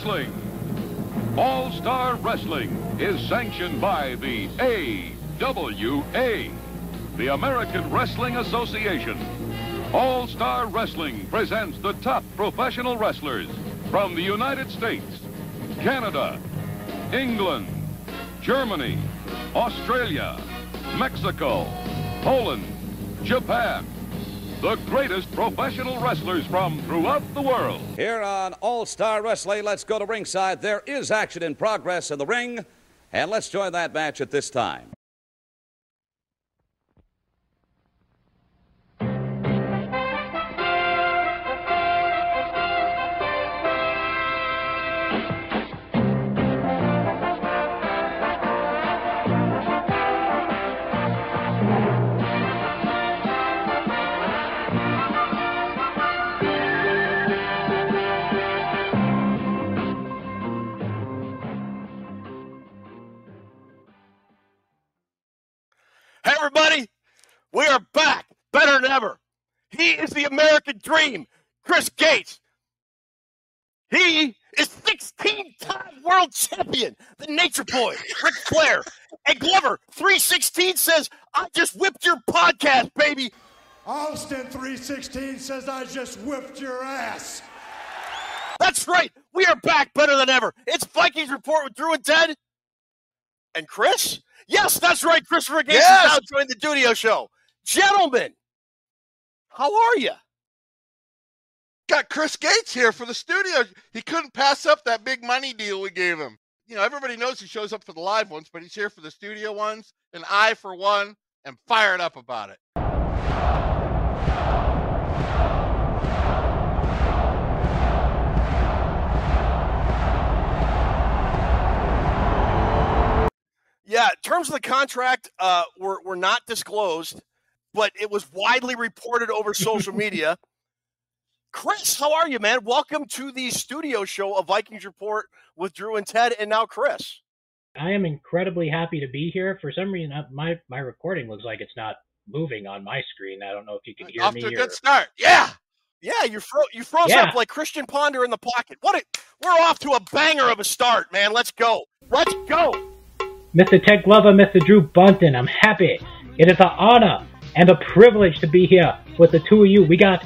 Wrestling. All Star Wrestling is sanctioned by the AWA, the American Wrestling Association. All Star Wrestling presents the top professional wrestlers from the United States, Canada, England, Germany, Australia, Mexico, Poland, Japan. The greatest professional wrestlers from throughout the world. Here on All Star Wrestling, let's go to ringside. There is action in progress in the ring, and let's join that match at this time. Everybody, we are back better than ever. He is the American dream, Chris Gates. He is 16 time world champion, the nature boy, Ric Flair. And Glover, 316 says, I just whipped your podcast, baby. Austin 316 says I just whipped your ass. That's right. We are back better than ever. It's Vikings Report with Drew and Ted. And Chris? Yes, that's right. Christopher Gates Yes. is now joining the Dudio Show. Gentlemen, how are you? Got Chris Gates here for the studio. He couldn't pass up that big money deal we gave him. You know, everybody knows he shows up for the live ones, but he's here for the studio ones. And I, for one, am fired up about it. Yeah, terms of the contract uh, were, were not disclosed, but it was widely reported over social media. Chris, how are you, man? Welcome to the studio show of Vikings Report with Drew and Ted, and now Chris. I am incredibly happy to be here. For some reason, uh, my my recording looks like it's not moving on my screen. I don't know if you can hear Off me. to a or- good start. Yeah. Yeah, you fro- you froze Yeah. up like Christian Ponder in the pocket. What? A- we're off to a banger of a start, man. Let's go. Let's go. Mr. Ted Glover, Mr. Drew Bunton, I'm happy. It is an honor and a privilege to be here with the two of you. We got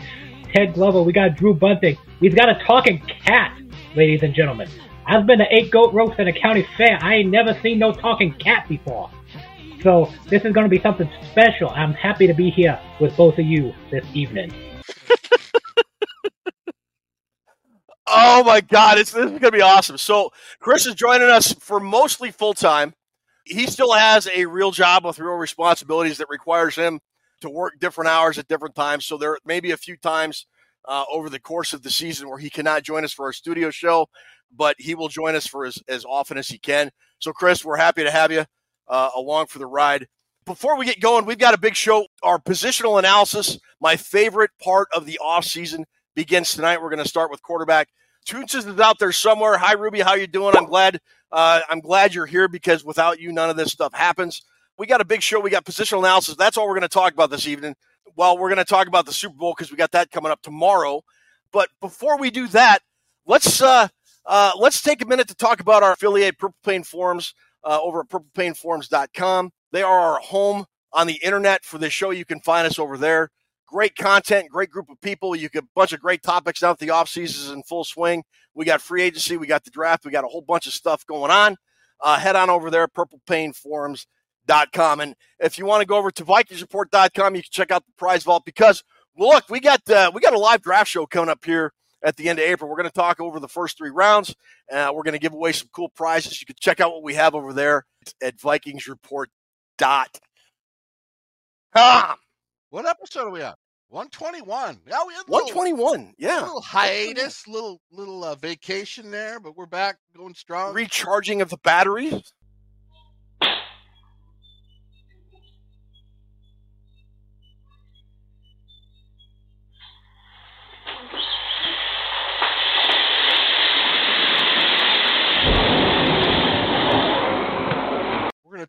Ted Glover, we got Drew Bunting. We've got a talking cat, ladies and gentlemen. I've been to eight goat roast at a county fair. I ain't never seen no talking cat before. So this is going to be something special. I'm happy to be here with both of you this evening. Oh my God, it's this is gonna be awesome. So Chris is joining us for mostly full time. He still has a real job with real responsibilities that requires him to work different hours at different times. So there may be a few times uh, over the course of the season where he cannot join us for our studio show, but he will join us for as, as often as he can. So Chris, we're happy to have you uh, along for the ride. Before we get going, we've got a big show. Our positional analysis, my favorite part of the offseason, begins tonight. We're going to start with quarterback. Toons is out there somewhere. Hi, Ruby. How you doing? I'm glad. Uh, I'm glad you're here because without you, none of this stuff happens. We got a big show. We got positional analysis. That's all we're going to talk about this evening. Well, we're going to talk about the Super Bowl because we got that coming up tomorrow. But before we do that, let's uh, uh, let's take a minute to talk about our affiliate Purple Pain Forums uh, over at purplepainforums.com. They are our home on the internet for this show. You can find us over there great content, great group of people. You get a bunch of great topics now the off season is in full swing. We got free agency, we got the draft, we got a whole bunch of stuff going on. Uh, head on over there, purplepainforums.com. And if you want to go over to vikingsreport.com, you can check out the prize vault because well, look, we got uh, we got a live draft show coming up here at the end of April. We're going to talk over the first three rounds. Uh, we're going to give away some cool prizes. You can check out what we have over there at vikingsreport.com. What episode are we on? 121. Yeah, we had a little, 121. Yeah. little hiatus, little little uh, vacation there, but we're back going strong. recharging of the batteries.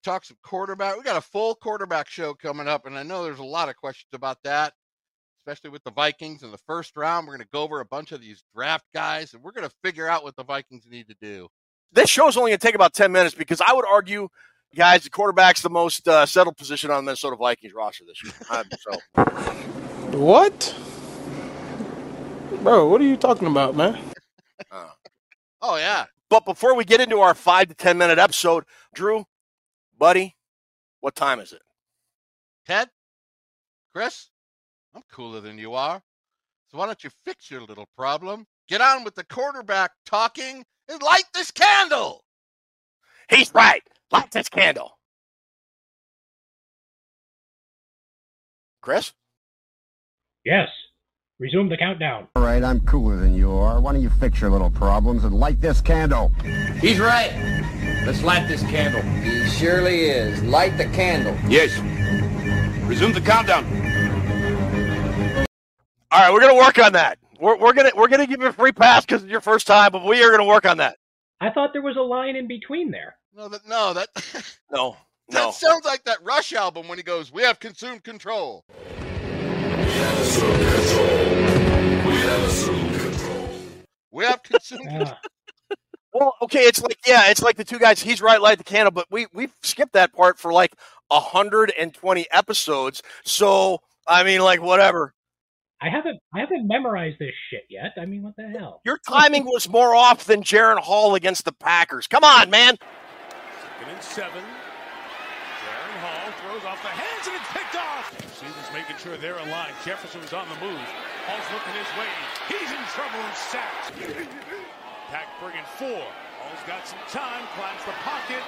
Talk some quarterback. We got a full quarterback show coming up, and I know there's a lot of questions about that, especially with the Vikings in the first round. We're going to go over a bunch of these draft guys, and we're going to figure out what the Vikings need to do. This show's only going to take about 10 minutes because I would argue, guys, the quarterback's the most uh, settled position on the Minnesota Vikings roster this year. So. What? Bro, what are you talking about, man? Uh, Oh, yeah. but before we get into our five to 10 minute episode, Drew, buddy, what time is it? Ted, Chris, I'm cooler than you are. So why don't you fix your little problem? Get on with the quarterback talking and light this candle. He's right. Light this candle. Chris? Yes. Resume the countdown. All right, I'm cooler than you are. Why don't you fix your little problems and light this candle? He's right. Let's light this candle. He surely is. Light the candle. Yes. Resume the countdown. All right, we're gonna work on that. We're, we're gonna we're gonna give you a free pass because it's your first time, but we are gonna work on that. I thought there was a line in between there. No, that no, that No, that no. sounds like that Rush album when he goes, "We have consumed control." We have assumed control. We have consumed. control. Ah. Well, okay, it's like yeah, it's like the two guys. He's right, light the candle, but we we skipped that part for like hundred and twenty episodes. So I mean, like whatever. I haven't I haven't memorized this shit yet. I mean, what the hell? Your timing was more off than Jaren Hall against the Packers. Come on, man. Second and seven. Darren Hall throws off the hands and it's picked off. Stevens making sure they're in line. Jefferson's on the move. Hall's looking his way. He's in trouble and sacked. Pack bringing four. Hall's got some time. Climbs the pocket.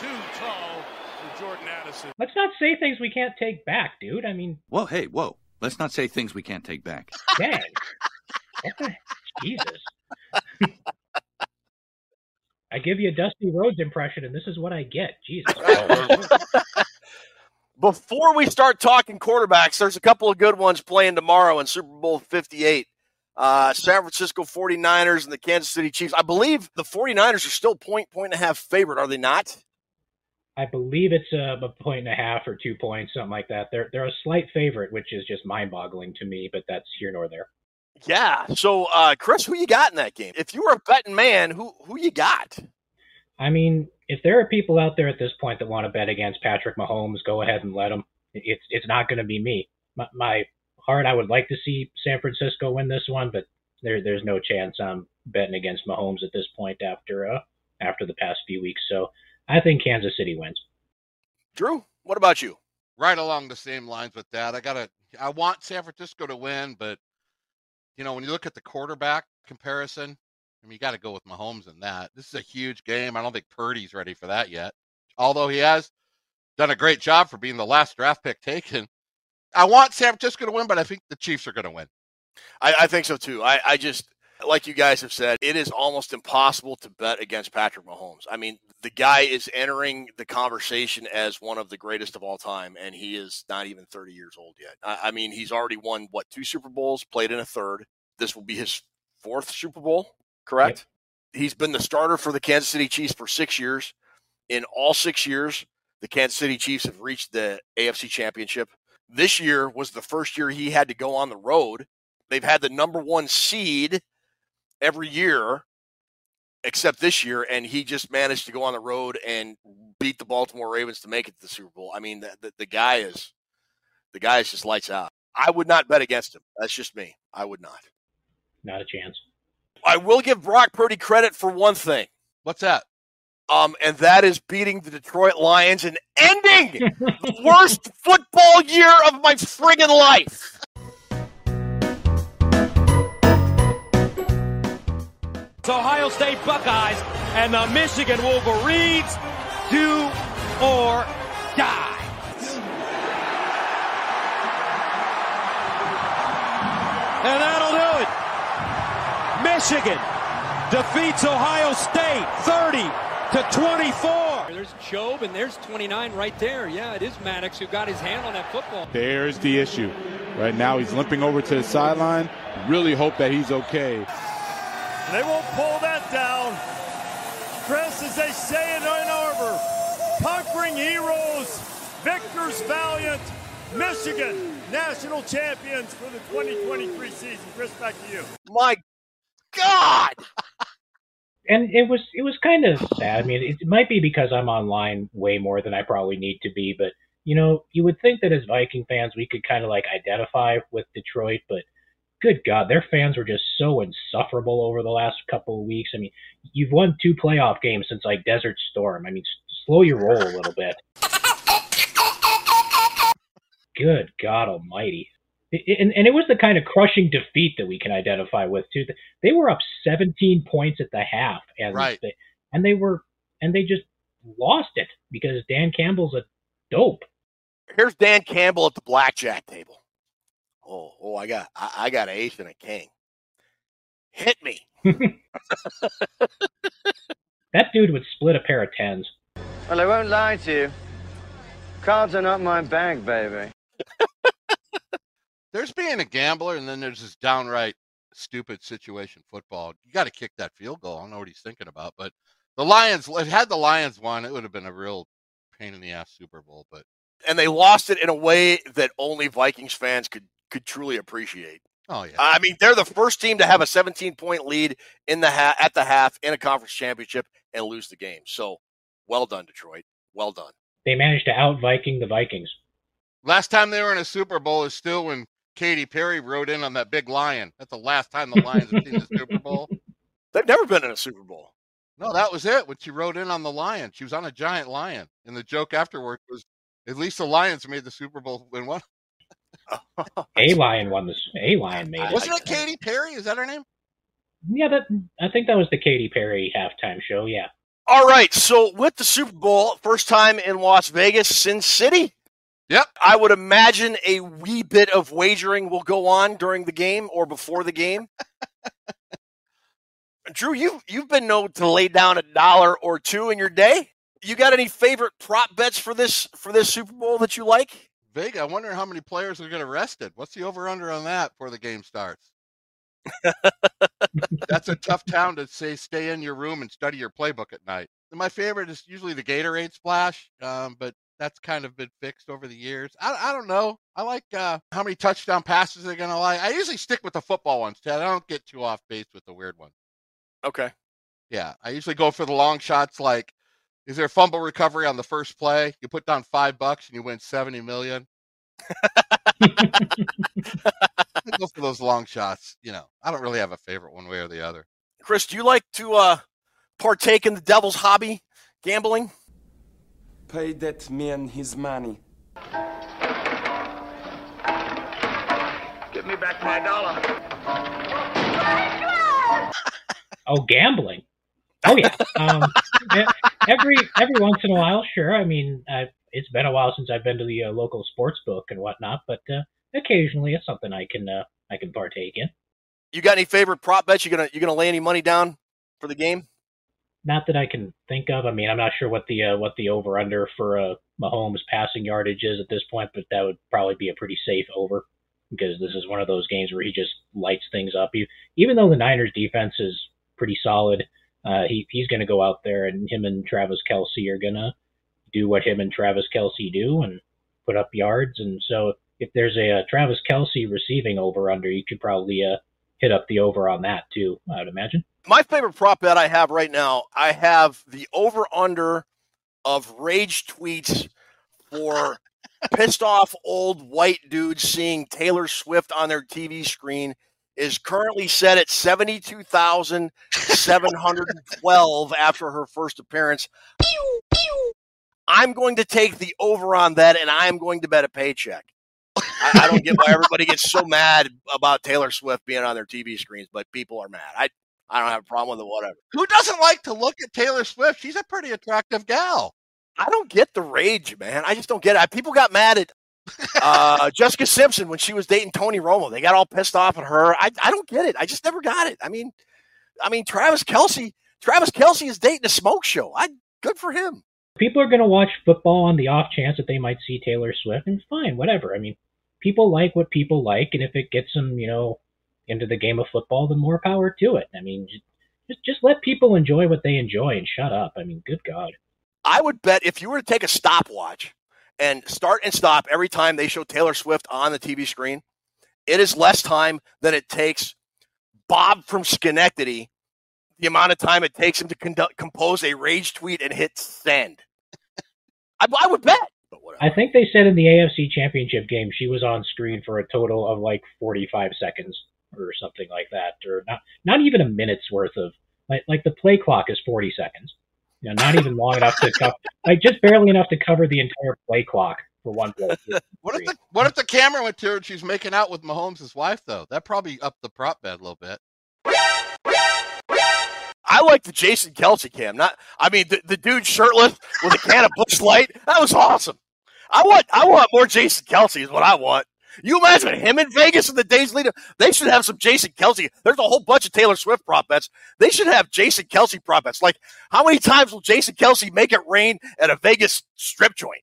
Too tall for Jordan Addison. Let's not say things we can't take back, dude. I mean, Whoa, hey, whoa. Let's not say things we can't take back. dang. The Jesus. I give you a Dusty Rhodes impression, and this is what I get. Jesus. Oh, Before we start talking quarterbacks, there's a couple of good ones playing tomorrow in Super Bowl 58. Uh, San Francisco 49ers and the Kansas City Chiefs. I believe the 49ers are still point, point and a half favorite, are they not? I believe it's a, a point and a half or two points, something like that. They're they're a slight favorite, which is just mind-boggling to me, but that's here nor there. Yeah. So, uh, Chris, who you got in that game? If you were a betting man, who who you got? I mean, if there are people out there at this point that want to bet against Patrick Mahomes, go ahead and let them. It's it's not going to be me. My, my heart, I would like to see San Francisco win this one, but there there's no chance I'm betting against Mahomes at this point after uh after the past few weeks. So I think Kansas City wins. Drew, what about you? right along the same lines with that. I gotta. I want San Francisco to win, but you know when you look at the quarterback comparison, I mean you got to go with Mahomes in that. This is a huge game. I don't think Purdy's ready for that yet. Although he has done a great job for being the last draft pick taken. I want San Francisco to win, but I think the Chiefs are going to win. I, I think so too. I, I just like you guys have said, it is almost impossible to bet against Patrick Mahomes. I mean, the guy is entering the conversation as one of the greatest of all time, and he is not even 30 years old yet. I, I mean, he's already won what two Super Bowls, played in a third. This will be his fourth Super Bowl, correct? He's been the starter for the Kansas City Chiefs for six years. In all six years, the Kansas City Chiefs have reached the AFC Championship. This year was the first year he had to go on the road. They've had the number one seed every year except this year, and he just managed to go on the road and beat the Baltimore Ravens to make it to the Super Bowl. I mean, the, the, the guy is the guy is just lights out. I would not bet against him. That's just me. I would not. Not a chance. I will give Brock Purdy credit for one thing. What's that? Um, and that is beating the Detroit Lions and ending the worst football year of my friggin' life. It's Ohio State Buckeyes and the Michigan Wolverines do or die. And that'll do it. Michigan defeats Ohio State 30 to 24. There's Job and there's 29 right there. Yeah, it is Maddox who got his hand on that football. There's the issue. Right now, he's limping over to the sideline. Really hope that he's okay. They won't pull that down. Chris, as they say in Ann Arbor, conquering heroes, victors valiant, Michigan, national champions for the 2023 season. Chris, back to you. My God. and it was it was kind of sad. I mean, it might be because I'm online way more than I probably need to be, but you know, you would think that as Viking fans we could kind of like identify with Detroit, but good God, their fans were just so insufferable over the last couple of weeks. I mean, you've won two playoff games since like Desert Storm. I mean, slow your roll a little bit. Good God Almighty. And, and it was the kind of crushing defeat that we can identify with too. They were up 17 points at the half, and right. they, and they were and they just lost it because Dan Campbell's a dope. Here's Dan Campbell at the blackjack table. Oh, oh, I got I, I got an ace and a king. Hit me. that dude would split a pair of tens. Well, I won't lie to you. Cards are not my bag, baby. there's being a gambler, and then there's this downright stupid situation football. You got to kick that field goal. I don't know what he's thinking about, but the Lions, had the Lions won, it would have been a real pain in the ass Super Bowl. But and they lost it in a way that only Vikings fans could could truly appreciate. Oh yeah. I mean, they're the first team to have a 17 point lead in the ha- at the half in a conference championship and lose the game. So, well done, Detroit. Well done. They managed to out Viking the Vikings. Last time they were in a Super Bowl is still when Katy Perry rode in on that big lion. That's the last time the Lions have seen the Super Bowl. They've never been in a Super Bowl. No, that was it. When she rode in on the lion, she was on a giant lion, and the joke afterward was, "At least the Lions made the Super Bowl win one." a lion won this. A lion made it. Wasn't it Katy Perry? Is that her name? Yeah, that I think that was the Katy Perry halftime show. Yeah. All right. So with the Super Bowl, first time in Las Vegas, Sin City. Yep. I would imagine a wee bit of wagering will go on during the game or before the game. Drew, you you've been known to lay down a dollar or two in your day. You got any favorite prop bets for this for this Super Bowl that you like? Vega, I wonder how many players will get arrested. What's the over under on that before the game starts? That's a tough town to say stay in your room and study your playbook at night. My favorite is usually the Gatorade splash, um, but that's kind of been fixed over the years. I, I don't know. I like uh, how many touchdown passes they're going to like. I usually stick with the football ones, Ted. I don't get too off base with the weird ones. Okay. Yeah, I usually go for the long shots. Like, is there a fumble recovery on the first play? You put down five bucks and you win seventy million. go for those long shots. You know, I don't really have a favorite one way or the other. Chris, do you like to uh, partake in the devil's hobby, gambling? Pay that man his money. Give me back my dollar. oh, gambling. Oh yeah. Um, every every once in a while, sure. I mean, i it's been a while since I've been to the uh, local sports book and whatnot, but uh, occasionally it's something I can uh, I can partake in. You got any favorite prop bets? You gonna you gonna lay any money down for the game? Not that I can think of. I mean, I'm not sure what the uh, what the over under for uh, Mahomes passing yardage is at this point, but that would probably be a pretty safe over because this is one of those games where he just lights things up. He, even though the Niners defense is pretty solid, uh, he he's going to go out there and him and Travis Kelce are going to do what him and Travis Kelce do and put up yards. And so if there's a, a Travis Kelce receiving over under, you could probably uh, hit up the over on that too. I would imagine. My favorite prop bet I have right now, I have the over under of rage tweets for pissed off old white dudes seeing Taylor Swift on their TV screen is currently set at 72,712 after her first appearance. I'm going to take the over on that and I'm going to bet a paycheck. I, I, don't get why everybody gets so mad about Taylor Swift being on their TV screens, but people are mad. I I don't have a problem with it, whatever. Who doesn't like to look at Taylor Swift? She's a pretty attractive gal. I don't get the rage, man. I just don't get it. People got mad at uh, Jessica Simpson when she was dating Tony Romo. They got all pissed off at her. I, I don't get it. I just never got it. I mean, I mean Travis Kelce. Travis Kelce is dating a smoke show. I good for him. People are going to watch football on the off chance that they might see Taylor Swift, and fine, whatever. I mean, people like what people like, and if it gets them, you know, into the game of football, then more power to it. I mean, just just let people enjoy what they enjoy and shut up. I mean, good God. I would bet if you were to take a stopwatch and start and stop every time they show Taylor Swift on the TV screen, it is less time than it takes Bob from Schenectady the amount of time it takes him to conduct, compose a rage tweet and hit send. I, I would bet. I think they said in the AFC Championship game she was on screen for a total of like 45 seconds or something like that, or not not even a minute's worth of like like the play clock is 40 seconds. You know, not even long enough to cover, like just barely enough to cover the entire play clock for one play. What if the what if the camera went to her and she's making out with Mahomes' wife though? That probably upped the prop bet a little bit. I like the Jason Kelce cam. Not, I mean, the, the dude shirtless with a can of Busch Light. That was awesome. I want, I want more Jason Kelce. Is what I want. You imagine him in Vegas in the days leading? They should have some Jason Kelce. There's a whole bunch of Taylor Swift prop bets. They should have Jason Kelce prop bets. Like, how many times will Jason Kelce make it rain at a Vegas strip joint?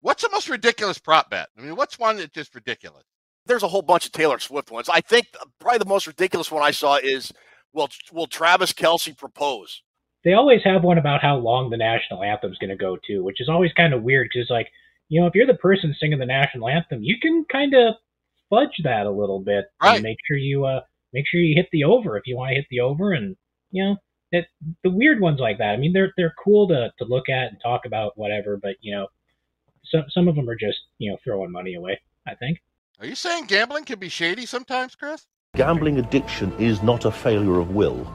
What's the most ridiculous prop bet? I mean, what's one that's just ridiculous? There's a whole bunch of Taylor Swift ones. I think probably the most ridiculous one I saw is will will Travis Kelce propose? They always have one about how long the national anthem's going to go too, which is always kind of weird because like you know if you're the person singing the national anthem, you can kind of fudge that a little bit right. and make sure you uh make sure you hit the over if you want to hit the over and you know it, the weird ones like that. I mean they're they're cool to to look at and talk about whatever, but you know some some of them are just you know throwing money away. I think. Are you saying gambling can be shady sometimes, Chris? Gambling addiction is not a failure of will.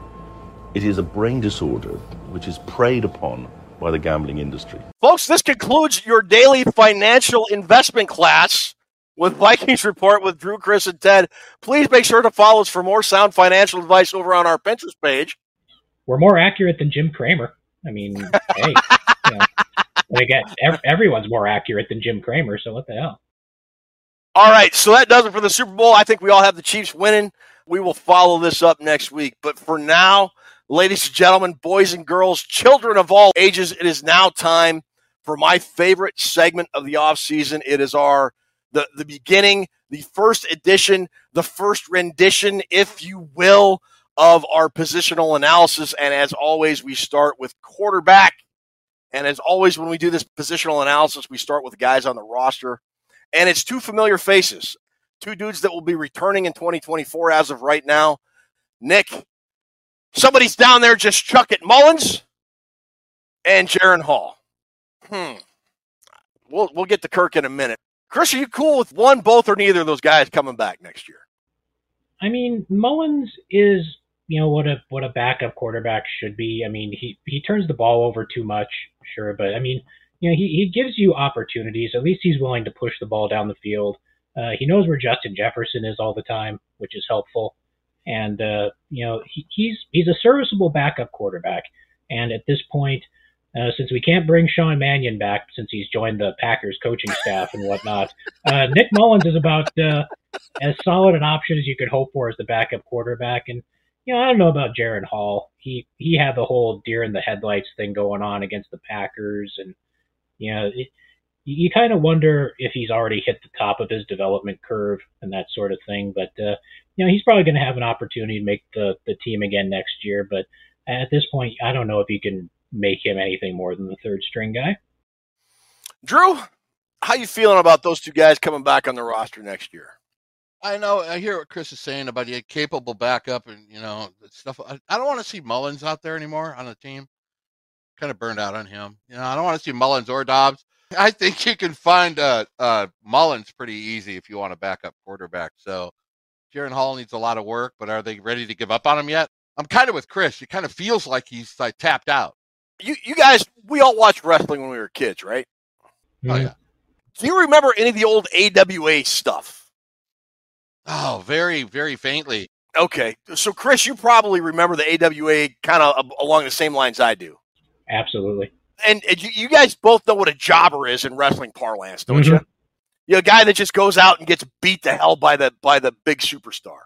It is a brain disorder which is preyed upon by the gambling industry. Folks, this concludes your daily financial investment class with Vikings Report with Drew, Chris, and Ted. Please make sure to follow us for more sound financial advice over on our Pinterest page. We're more accurate than Jim Cramer. I mean, hey, you know, again, everyone's more accurate than Jim Cramer, so what the hell? All right, so that does it for the Super Bowl. I think we all have the Chiefs winning. We will follow this up next week. But for now, ladies and gentlemen, boys and girls, children of all ages, it is now time for my favorite segment of the offseason. It is our the, the beginning, the first edition, the first rendition, if you will, of our positional analysis. And as always, we start with quarterback. And as always, when we do this positional analysis, we start with guys on the roster and it's two familiar faces, two dudes that will be returning in 2024 as of right now. Nick, somebody's down there just chuck it. Mullens and Jaren Hall. Hmm. We'll we'll get to Kirk in a minute. Chris, are you cool with one, both, or neither of those guys coming back next year? I mean, Mullens is you know what a what a backup quarterback should be. I mean, he he turns the ball over too much, sure, but I mean, you know, he, he gives you opportunities. At least he's willing to push the ball down the field. Uh, he knows where Justin Jefferson is all the time, which is helpful. And uh, you know, he, he's he's a serviceable backup quarterback. And at this point, uh, since we can't bring Sean Mannion back since he's joined the Packers coaching staff and whatnot, uh, Nick Mullens is about uh, as solid an option as you could hope for as the backup quarterback. And you know, I don't know about Jaren Hall. He he had the whole deer in the headlights thing going on against the Packers, and you know, it, you kind of wonder if he's already hit the top of his development curve and that sort of thing. But uh, you know, he's probably going to have an opportunity to make the the team again next year. But at this point, I don't know if you can make him anything more than the third string guy. Drew, how you feeling about those two guys coming back on the roster next year? I know. I hear what Chris is saying about a capable backup and you know stuff. I, I don't want to see Mullens out there anymore on the team kind of burned out on him. You know, I don't want to see Mullens or Dobbs. I think you can find uh, uh, Mullens pretty easy if you want a backup quarterback. So Jaren Hall needs a lot of work, but are they ready to give up on him yet? I'm kind of with Chris. It kind of feels like he's like tapped out. You you guys, we all watched wrestling when we were kids, right? Oh yeah. Do you remember any of the old AWA stuff? Oh, very very faintly. Okay, so Chris, you probably remember the AWA kind of along the same lines I do. Absolutely. And, and you, you, guys both know what a jobber is in wrestling parlance, don't mm-hmm. you? You're a guy that just goes out and gets beat to hell by the by the big superstar.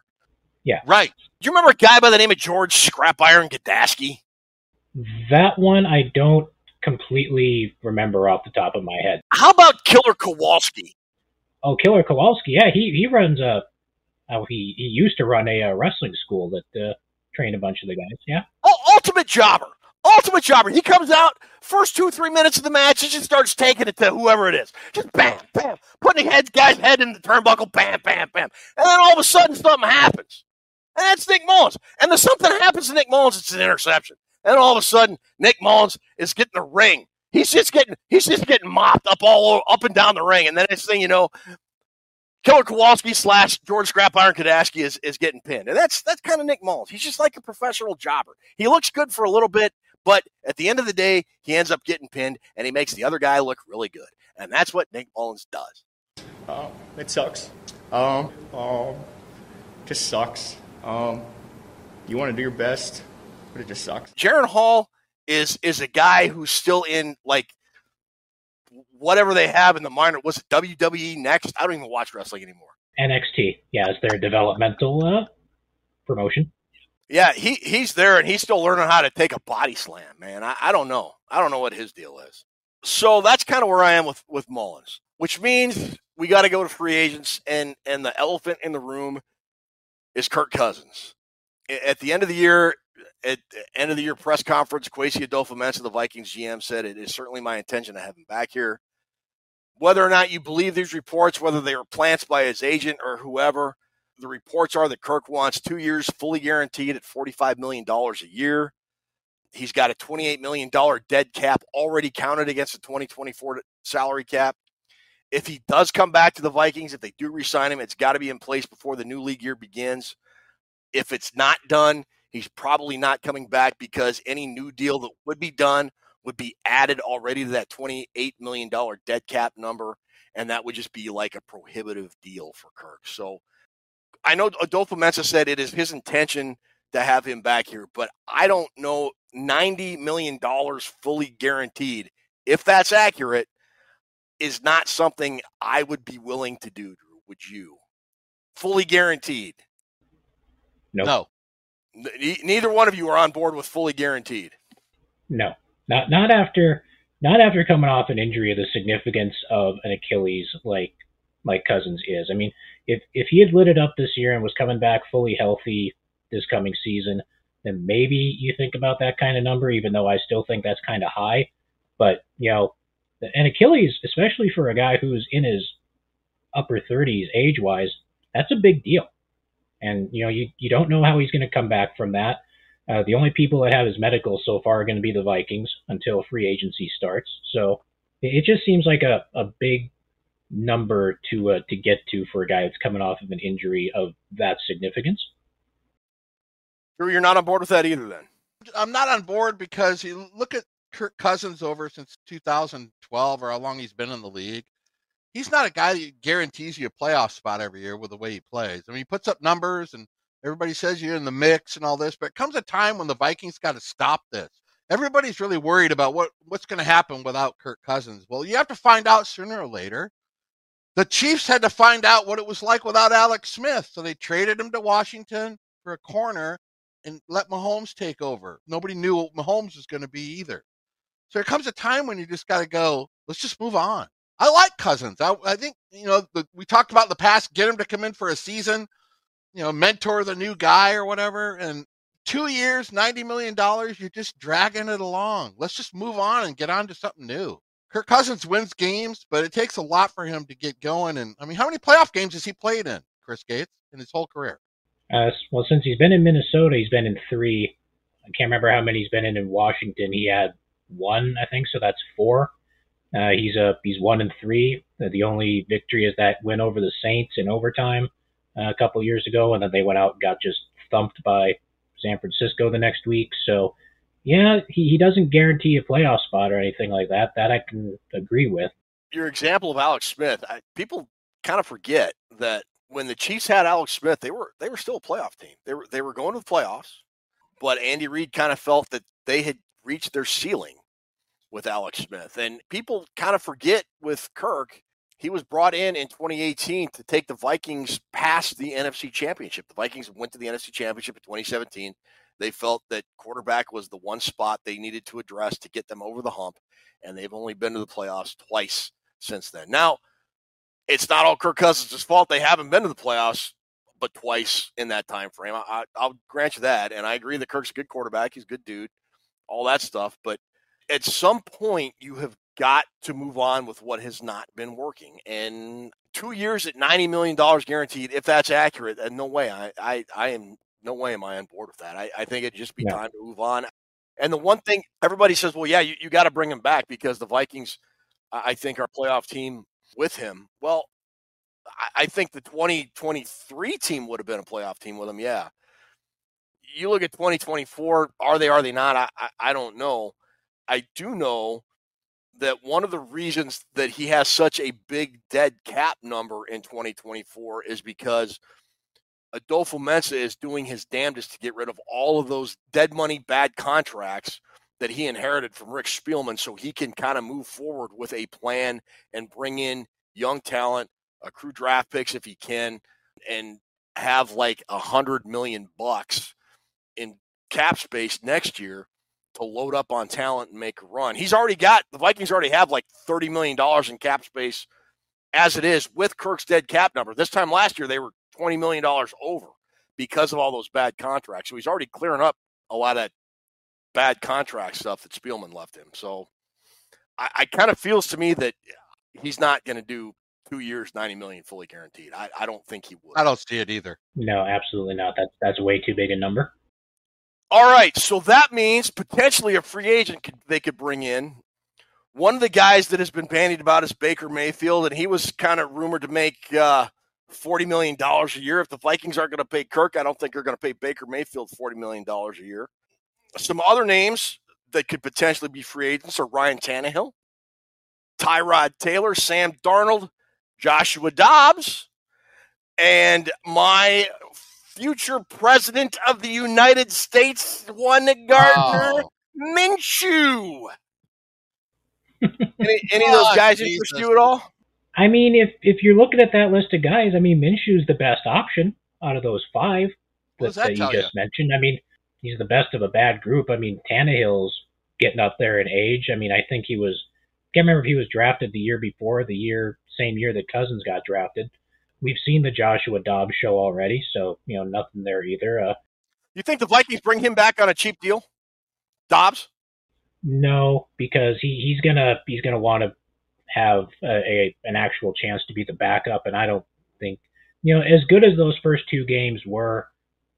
Yeah. Right. Do you remember a guy by the name of George Scrap Iron Gadaski? That one I don't completely remember off the top of my head. How about Killer Kowalski? Oh, Killer Kowalski. Yeah, he he runs a. Oh, he he used to run a, a wrestling school that uh, trained a bunch of the guys. Yeah. Oh, ultimate jobber Ultimate jobber. He comes out, first two, three minutes of the match, he just starts taking it to whoever it is. Just bam, bam, putting the head, guy's head in the turnbuckle, bam, bam, bam. And then all of a sudden something happens. And that's Nick Mullens. And then something happens to Nick Mullens, it's an interception. And all of a sudden, Nick Mullens is getting the ring. He's just getting he's just getting mopped up all over, up and down the ring. And then next thing you know, Killer Kowalski slash George Scrap Iron Gadaski is, is getting pinned. And that's that's kind of Nick Mullens. He's just like a professional jobber. He looks good for a little bit, but at the end of the day, he ends up getting pinned and he makes the other guy look really good. And that's what Nick Mullens does. Uh, it sucks. Um, um, just sucks. Um, you want to do your best, but it just sucks. Jaren Hall is is a guy who's still in like whatever they have in the minor. Was it WWE next? I don't even watch wrestling anymore. NXT, yeah, it's their developmental uh, promotion. Yeah, he he's there and he's still learning how to take a body slam, man. I, I don't know. I don't know what his deal is. So that's kind of where I am with with Mullens, which means we got to go to free agents, and and the elephant in the room is Kirk Cousins. At the end of the year, at the end of the year press conference, Kwesi Adofo-Mensah, the Vikings GM, said it is certainly my intention to have him back here. Whether or not you believe these reports, whether they are plants by his agent or whoever, the reports are that Kirk wants two years fully guaranteed at $45 million a year. He's got a $28 million dead cap already counted against the 2024 salary cap. If he does come back to the Vikings, if they do resign him, it's got to be in place before the new league year begins. If it's not done, he's probably not coming back because any new deal that would be done would be added already to that $28 million dead cap number. And that would just be like a prohibitive deal for Kirk. So I know Adofo-Mensah said it is his intention to have him back here, but I don't know $90 million fully guaranteed, if that's accurate, is not something I would be willing to do, Drew. Would you? Fully guaranteed. Nope. No. Neither one of you are on board with fully guaranteed. No. Not not after not after coming off an injury of the significance of an Achilles like Mike Cousins is. I mean, if if he had lit it up this year and was coming back fully healthy this coming season, then maybe you think about that kind of number, even though I still think that's kind of high. But, you know, an Achilles, especially for a guy who's in his upper 30s age wise, that's a big deal. And, you know, you, you don't know how he's going to come back from that. Uh, the only people that have his medical so far are going to be the Vikings until free agency starts. So it just seems like a, a big number to uh, to get to for a guy that's coming off of an injury of that significance. You're not on board with that either, then. I'm not on board because you look at Kirk Cousins over since 2012 or how long he's been in the league. He's not a guy that guarantees you a playoff spot every year with the way he plays. I mean, he puts up numbers and everybody says you're in the mix and all this, but it comes a time when the Vikings got to stop this. Everybody's really worried about what, what's going to happen without Kirk Cousins. Well, you have to find out sooner or later. The Chiefs had to find out what it was like without Alex Smith, so they traded him to Washington for a corner and let Mahomes take over. Nobody knew what Mahomes was going to be either. So there comes a time when you just got to go, let's just move on. I like Cousins. I, I think, you know, the, we talked about in the past, get him to come in for a season, you know, mentor the new guy or whatever. And two years, $90 million, you're just dragging it along. Let's just move on and get on to something new. Kirk Cousins wins games, but it takes a lot for him to get going. And I mean, how many playoff games has he played in, Chris Gates, in his whole career? Uh, well, since he's been in Minnesota, he's been in three. I can't remember how many he's been in in Washington. He had one, I think, so that's four. Uh, he's a he's one and three. Uh, the only victory is that win over the Saints in overtime uh, a couple years ago, and then they went out and got just thumped by San Francisco the next week. So, yeah, he, he doesn't guarantee a playoff spot or anything like that. That I can agree with. Your example of Alex Smith, I, people kind of forget that when the Chiefs had Alex Smith, they were they were still a playoff team. They were they were going to the playoffs, but Andy Reid kind of felt that they had reached their ceiling with Alex Smith. And people kind of forget with Kirk, he was brought in in 2018 to take the Vikings past the NFC Championship. The Vikings went to the NFC Championship in 2017. They felt that quarterback was the one spot they needed to address to get them over the hump, and they've only been to the playoffs twice since then. Now, it's not all Kirk Cousins' fault. They haven't been to the playoffs but twice in that time frame. I, will grant you that, and I agree that Kirk's a good quarterback. He's a good dude all that stuff. But at some point, you have got to move on with what has not been working. And two years at $90 million guaranteed, if that's accurate, and no way, I, I, I am no way am I on board with that. I, I think it'd just be Yeah. time to move on. And the one thing everybody says, well, yeah, you, you got to bring him back because the Vikings, I think, are playoff team with him. Well, I, I think the 2023 team would have been a playoff team with him. Yeah. You look at 2024, are they, are they not? I, I, I don't know. I do know that one of the reasons that he has such a big dead cap number in 2024 is because Adofo-Mensah is doing his damnedest to get rid of all of those dead money bad contracts that he inherited from Rick Spielman so he can kind of move forward with a plan and bring in young talent, accrue draft picks if he can, and have like a hundred million bucks in cap space next year to load up on talent and make a run. He's already got the Vikings already have like thirty million dollars in cap space as it is with Kirk's dead cap number. This time last year they were twenty million dollars over because of all those bad contracts. So he's already clearing up a lot of that bad contract stuff that Spielman left him. So I, I kind of feels to me that he's not going to do two years, ninety million fully guaranteed. I, I don't think he would. I don't see it either. No, absolutely not. That's that's way too big a number. All right, so that means potentially a free agent could, they could bring in. One of the guys that has been bandied about is Baker Mayfield, and he was kind of rumored to make uh, forty million dollars a year. If the Vikings aren't going to pay Kirk, I don't think they're going to pay Baker Mayfield forty million dollars a year. Some other names that could potentially be free agents are Ryan Tannehill, Tyrod Taylor, Sam Darnold, Joshua Dobbs, and my future president of the United States, one Gardner oh. Minshew. any, any of those Oh, guys Jesus. interest you at all? I mean, if if you're looking at that list of guys, I mean, Minshew's the best option out of those five that, that that you just mentioned. I mean, he's the best of a bad group. I mean, Tannehill's getting up there in age. I mean, I think he was. Can't remember if he was drafted the year before, the year same year that Cousins got drafted. We've seen the Joshua Dobbs show already, so you know nothing there either. Uh, You think the Vikings bring him back on a cheap deal? Dobbs? No, because he, he's gonna he's gonna want to have a, a an actual chance to be the backup, and I don't think you know as good as those first two games were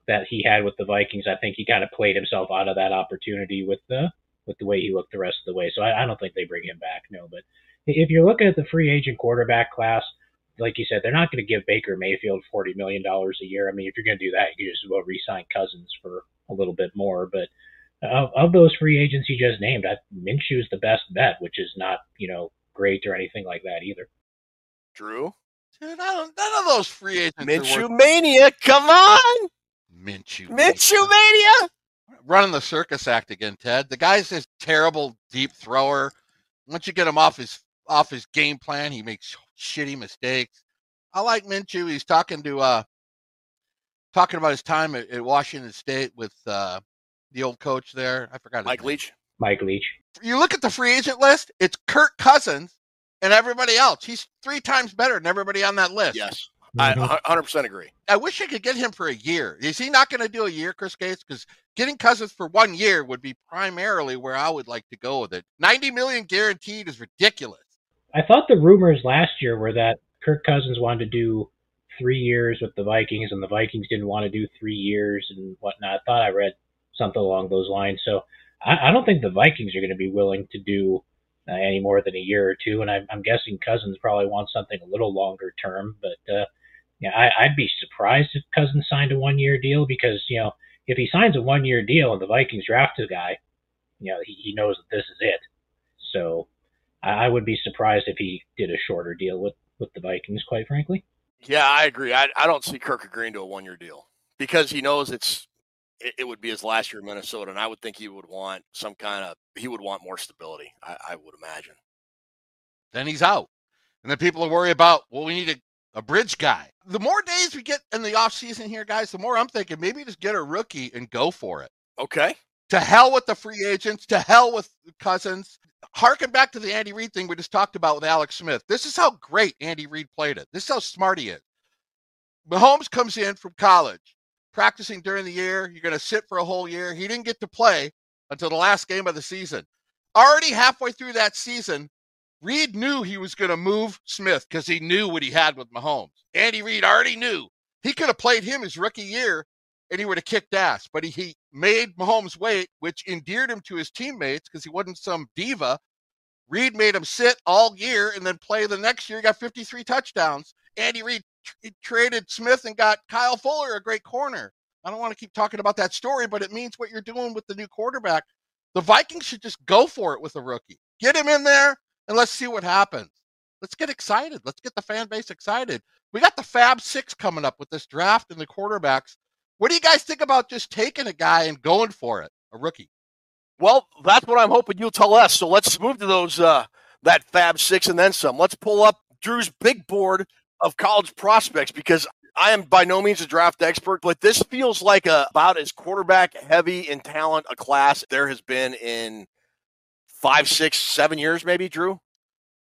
that he had with the Vikings. I think he kind of played himself out of that opportunity with the with the way he looked the rest of the way. So I, I don't think they bring him back. No, but if you're looking at the free agent quarterback class, like you said, they're not going to give Baker Mayfield forty million dollars a year. I mean, if you're going to do that, you just well re-sign Cousins for a little bit more, but of, of those free agents you just named, I, Minshew's the best bet, which is not, you know, great or anything like that either. Drew? Dude, I don't, none of those free agents. are Minshew Mania, come on! Minshew. Minshew Mania! running the circus act again, Ted. The guy's this terrible deep thrower. Once you get him off his off his game plan, he makes shitty mistakes. I like Minshew. He's talking to uh talking about his time at, at Washington State with uh the old coach there. I forgot his Mike name. Leach? Mike Leach. You look at the free agent list, it's Kirk Cousins and everybody else. He's three times better than everybody on that list. Yes. I Mhm. 100% agree. I wish I could get him for a year. Is he not going to do a year, Chris Gates? Because getting Cousins for one year would be primarily where I would like to go with it. Ninety million guaranteed is ridiculous. I thought the rumors last year were that Kirk Cousins wanted to do three years with the Vikings, and the Vikings didn't want to do three years and whatnot. I thought I read something along those lines. So I, I don't think the Vikings are going to be willing to do uh, any more than a year or two. And I, I'm guessing Cousins probably wants something a little longer term. But uh, yeah, I, I'd be surprised if Cousins signed a one year deal because you know if he signs a one year deal and the Vikings draft a guy, you know he, he knows that this is it. So I, I would be surprised if he did a shorter deal with with the Vikings, quite frankly. Yeah, I agree. I, I don't see Kirk agreeing to a one year deal because he knows it's it, it would be his last year in Minnesota, and I would think he would want some kind of he would want more stability. I, I would imagine. Then he's out. And then people are worried about, well, we need a, a bridge guy. The more days we get in the off season here, guys, the more I'm thinking maybe just get a rookie and go for it. Okay. To hell with the free agents, to hell with Cousins. Harken back to the Andy Reid thing we just talked about with Alex Smith. This is how great Andy Reid played it. This is how smart he is. Mahomes comes in from college, practicing during the year. You're going to sit for a whole year. He didn't get to play until the last game of the season. Already halfway through that season, Reid knew he was going to move Smith because he knew what he had with Mahomes. Andy Reid already knew he could have played him his rookie year and he would have kicked ass. But he, he made Mahomes wait, which endeared him to his teammates because he wasn't some diva. Reid made him sit all year and then play the next year. He got 53 touchdowns. Andy Reid traded Smith and got Kyle Fuller, a great corner. I don't want to keep talking about that story, but it means what you're doing with the new quarterback. The Vikings should just go for it with a rookie. Get him in there and let's see what happens. Let's get excited. Let's get the fan base excited. We got the Fab Six coming up with this draft and the quarterbacks. What do you guys think about just taking a guy and going for it, a rookie? Well, that's what I'm hoping you'll tell us. So let's move to those uh, that Fab Six and then some. Let's pull up Drew's big board of college prospects because I am by no means a draft expert, but this feels like a, about as quarterback heavy in talent a class there has been in five, six, seven years, maybe. Drew.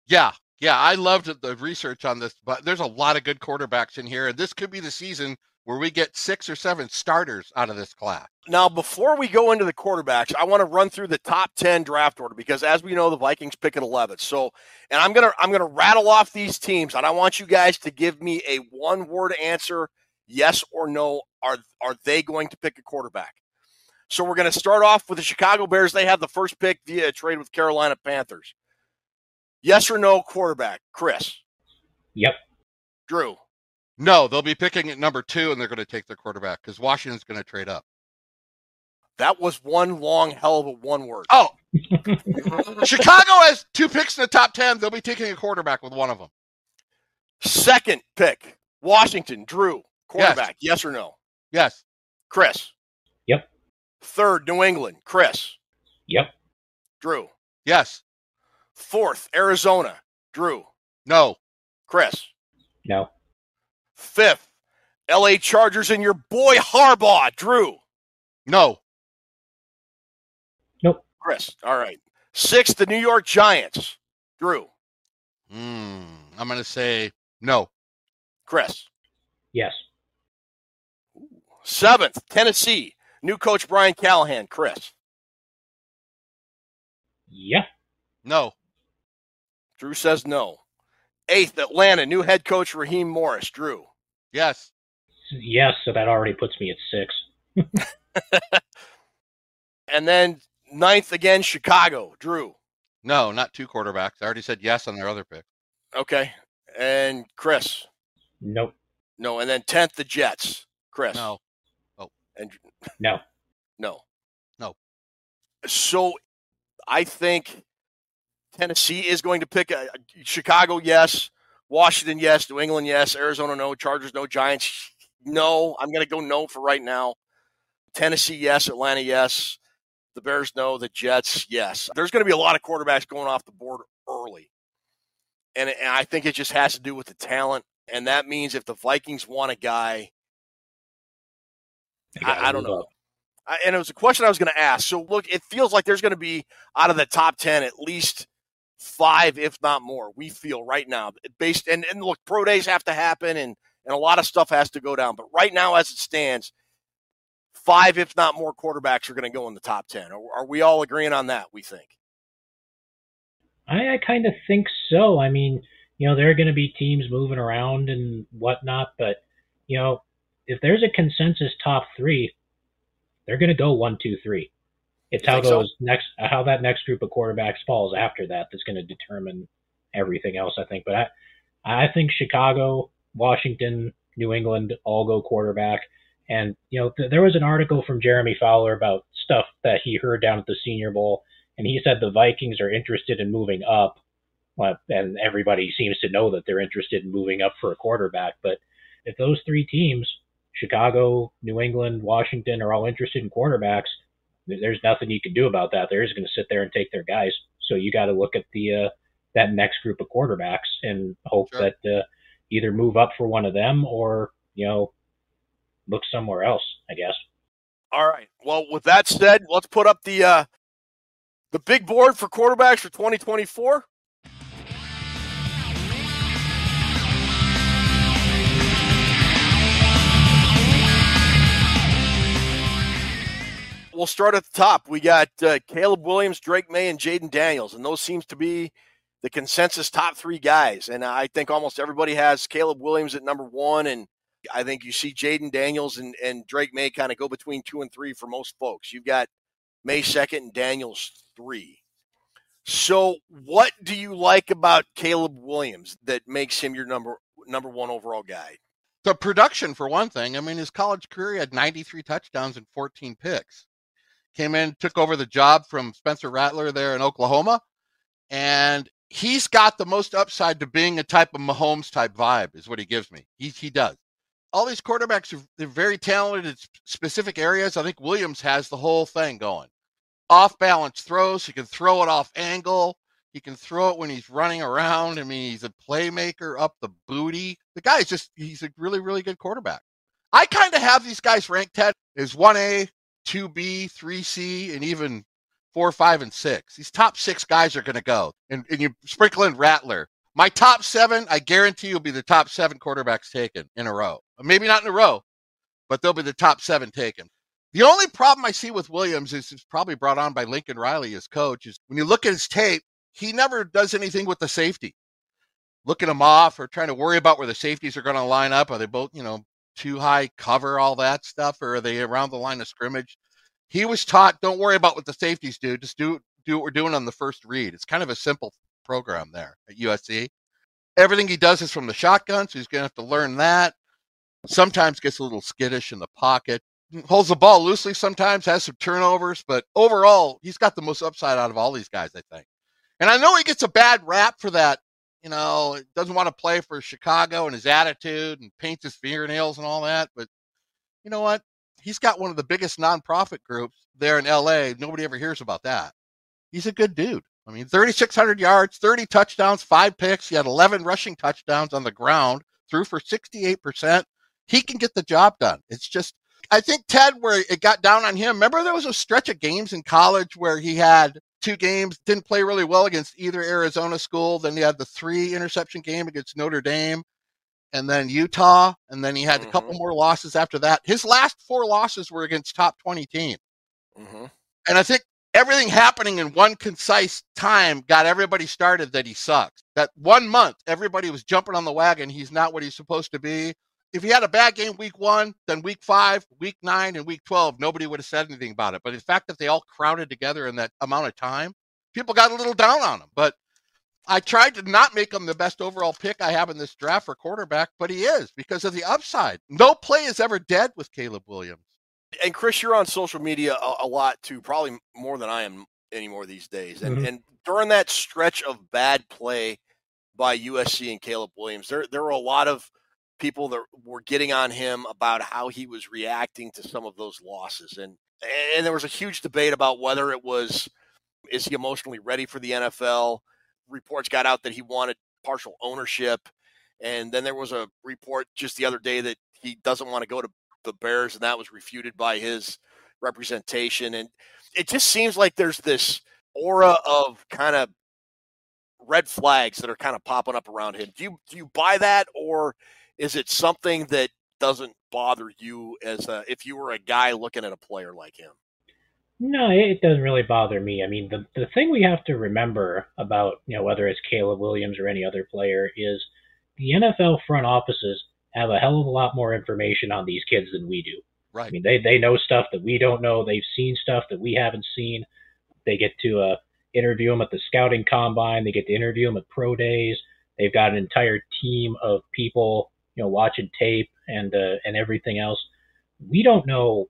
Yeah, yeah, I loved the research on this, but there's a lot of good quarterbacks in here, and this could be the season where we get six or seven starters out of this class. Now, before we go into the quarterbacks, I want to run through the top 10 draft order because as we know, the Vikings pick at 11. So, and I'm going to I'm going to rattle off these teams and I want you guys to give me a one-word answer, yes or no, are are they going to pick a quarterback? So, we're going to start off with the Chicago Bears. They have the first pick via a trade with Carolina Panthers. Yes or no quarterback, Chris? Yep. Drew. No, they'll be picking at number two, and they're going to take their quarterback because Washington's going to trade up. That was one long hell of a one word. Oh, Chicago has two picks in the top ten. They'll be taking a quarterback with one of them. Second pick, Washington. Drew, quarterback. Yes, yes or no? Yes. Chris. Yep. Third, New England. Chris. Yep. Drew. Yes. Fourth, Arizona. Drew. No. Chris. No. Fifth, LA Chargers and your boy Harbaugh. Drew. No. Nope. Chris. All right. Sixth, the New York Giants. Drew. Mm, I'm going to say no. Chris. Yes. Seventh, Tennessee. New coach Brian Callahan. Chris. Yeah. No. Drew says no. Eighth, Atlanta. New head coach Raheem Morris. Drew. Yes. Yes, so that already puts me at six. and then ninth again, Chicago. Drew. No, not two quarterbacks. I already said yes on their other pick. Okay. And Chris. Nope. No. And then tenth, the Jets. Chris. No. Oh. And no. No. No. So I think Tennessee is going to pick a, Chicago, yes. Washington, yes. New England, yes. Arizona, no. Chargers, no. Giants, no. I'm going to go no for right now. Tennessee, yes. Atlanta, yes. The Bears, no. The Jets, yes. There's going to be a lot of quarterbacks going off the board early. And, and I think it just has to do with the talent. And that means if the Vikings want a guy, I, I, don't know. I, and it was a question I was going to ask. So, look, it feels like there's going to be out of the top 10 at least five, if not more, we feel right now. Based and, and look, pro days have to happen and, and a lot of stuff has to go down. But right now, as it stands, five, if not more, quarterbacks are going to go in the top 10. Are, are we all agreeing on that, we think? I, I kind of think so. I mean, you know, there are going to be teams moving around and whatnot, but, you know, if there's a consensus top three, they're going to go one, two, three. It's how those so? next, how that next group of quarterbacks falls after that that's going to determine everything else. I think, but I, I think Chicago, Washington, New England all go quarterback. And you know, th- there was an article from Jeremy Fowler about stuff that he heard down at the Senior Bowl, and he said the Vikings are interested in moving up. Well, and everybody seems to know that they're interested in moving up for a quarterback. But if those three teams, Chicago, New England, Washington, are all interested in quarterbacks, there's nothing you can do about that. They're just going to sit there and take their guys. So you got to look at the uh, that next group of quarterbacks and hope sure. that uh, either move up for one of them or you know look somewhere else. I guess. All right. Well, with that said, let's put up the uh, the big board for quarterbacks for 2024. We'll start at the top. We got uh, Caleb Williams, Drake Maye, and Jayden Daniels, and those seems to be the consensus top three guys. And I think almost everybody has Caleb Williams at number one, and I think you see Jayden Daniels and, and Drake Maye kind of go between two and three for most folks. You've got Maye second and Daniels three. So, what do you like about Caleb Williams that makes him your number number one overall guy? The production, for one thing. I mean, his college career had 93 touchdowns and 14 picks. Came in, took over the job from Spencer Rattler there in Oklahoma, and he's got the most upside to being a type of Mahomes type vibe, is what he gives me. He he does. All these quarterbacks are they're very talented in specific areas. I think Williams has the whole thing going. Off balance throws, he can throw it off angle. He can throw it when he's running around. I mean, he's a playmaker up the booty. The guy's just, he's a really, really good quarterback. I kind of have these guys ranked, Ted, as 1A, 2B, 3C, and even 4, 5, and 6. These top six guys are going to go. And, and you sprinkle in Rattler. My top seven, I guarantee you'll be the top seven quarterbacks taken in a row. Maybe not in a row, but they'll be the top seven taken. The only problem I see with Williams is it's probably brought on by Lincoln Riley as coach is when you look at his tape, he never does anything with the safety. Looking them off or trying to worry about where the safeties are going to line up. Are they both, you know, too high cover, all that stuff, or are they around the line of scrimmage? He was taught, don't worry about what the safeties do. Just do do what we're doing on the first read. It's kind of a simple program there at USC. Everything he does is from the shotgun, so he's going to have to learn that. Sometimes gets a little skittish in the pocket, holds the ball loosely sometimes, has some turnovers, but overall, he's got the most upside out of all these guys, I think. And I know he gets a bad rap for that. You know, doesn't want to play for Chicago and his attitude and paints his fingernails and all that. But you know what? He's got one of the biggest nonprofit groups there in LA. Nobody ever hears about that. He's a good dude. I mean, 3,600 yards, 30 touchdowns, five picks. He had 11 rushing touchdowns on the ground, threw for 68%. He can get the job done. It's just, I think, Ted, where it got down on him. Remember, there was a stretch of games in college where he had two games, didn't play really well against either Arizona school. Then he had the three interception game against Notre Dame and then Utah. And then he had mm-hmm. a couple more losses after that. His last four losses were against top 20 teams. Mm-hmm. And I think everything happening in one concise time got everybody started that he sucks. That one month, everybody was jumping on the wagon. He's not what he's supposed to be. If he had a bad game week one, then week five, week nine, and week 12, nobody would have said anything about it. But the fact that they all crowded together in that amount of time, people got a little down on him. But I tried to not make him the best overall pick I have in this draft for quarterback, but he is because of the upside. No play is ever dead with Caleb Williams. And Chris, you're on social media a, a lot too, probably more than I am anymore these days. And, mm-hmm. and during that stretch of bad play by USC and Caleb Williams, there there were a lot of people that were getting on him about how he was reacting to some of those losses. And and there was a huge debate about whether it was is he emotionally ready for the NFL? Reports got out that he wanted partial ownership. And then there was a report just the other day that he doesn't want to go to the Bears, and that was refuted by his representation. And it just seems like there's this aura of kind of red flags that are kind of popping up around him. Do you do you buy that, or is it something that doesn't bother you as a, if you were a guy looking at a player like him? No, it doesn't really bother me. I mean, the the thing we have to remember about you know whether it's Caleb Williams or any other player is the NFL front offices have a hell of a lot more information on these kids than we do. Right. I mean, they they know stuff that we don't know. They've seen stuff that we haven't seen. They get to uh, interview them at the scouting combine. They get to interview them at pro days. They've got an entire team of people you know, watching tape and uh, and everything else, we don't know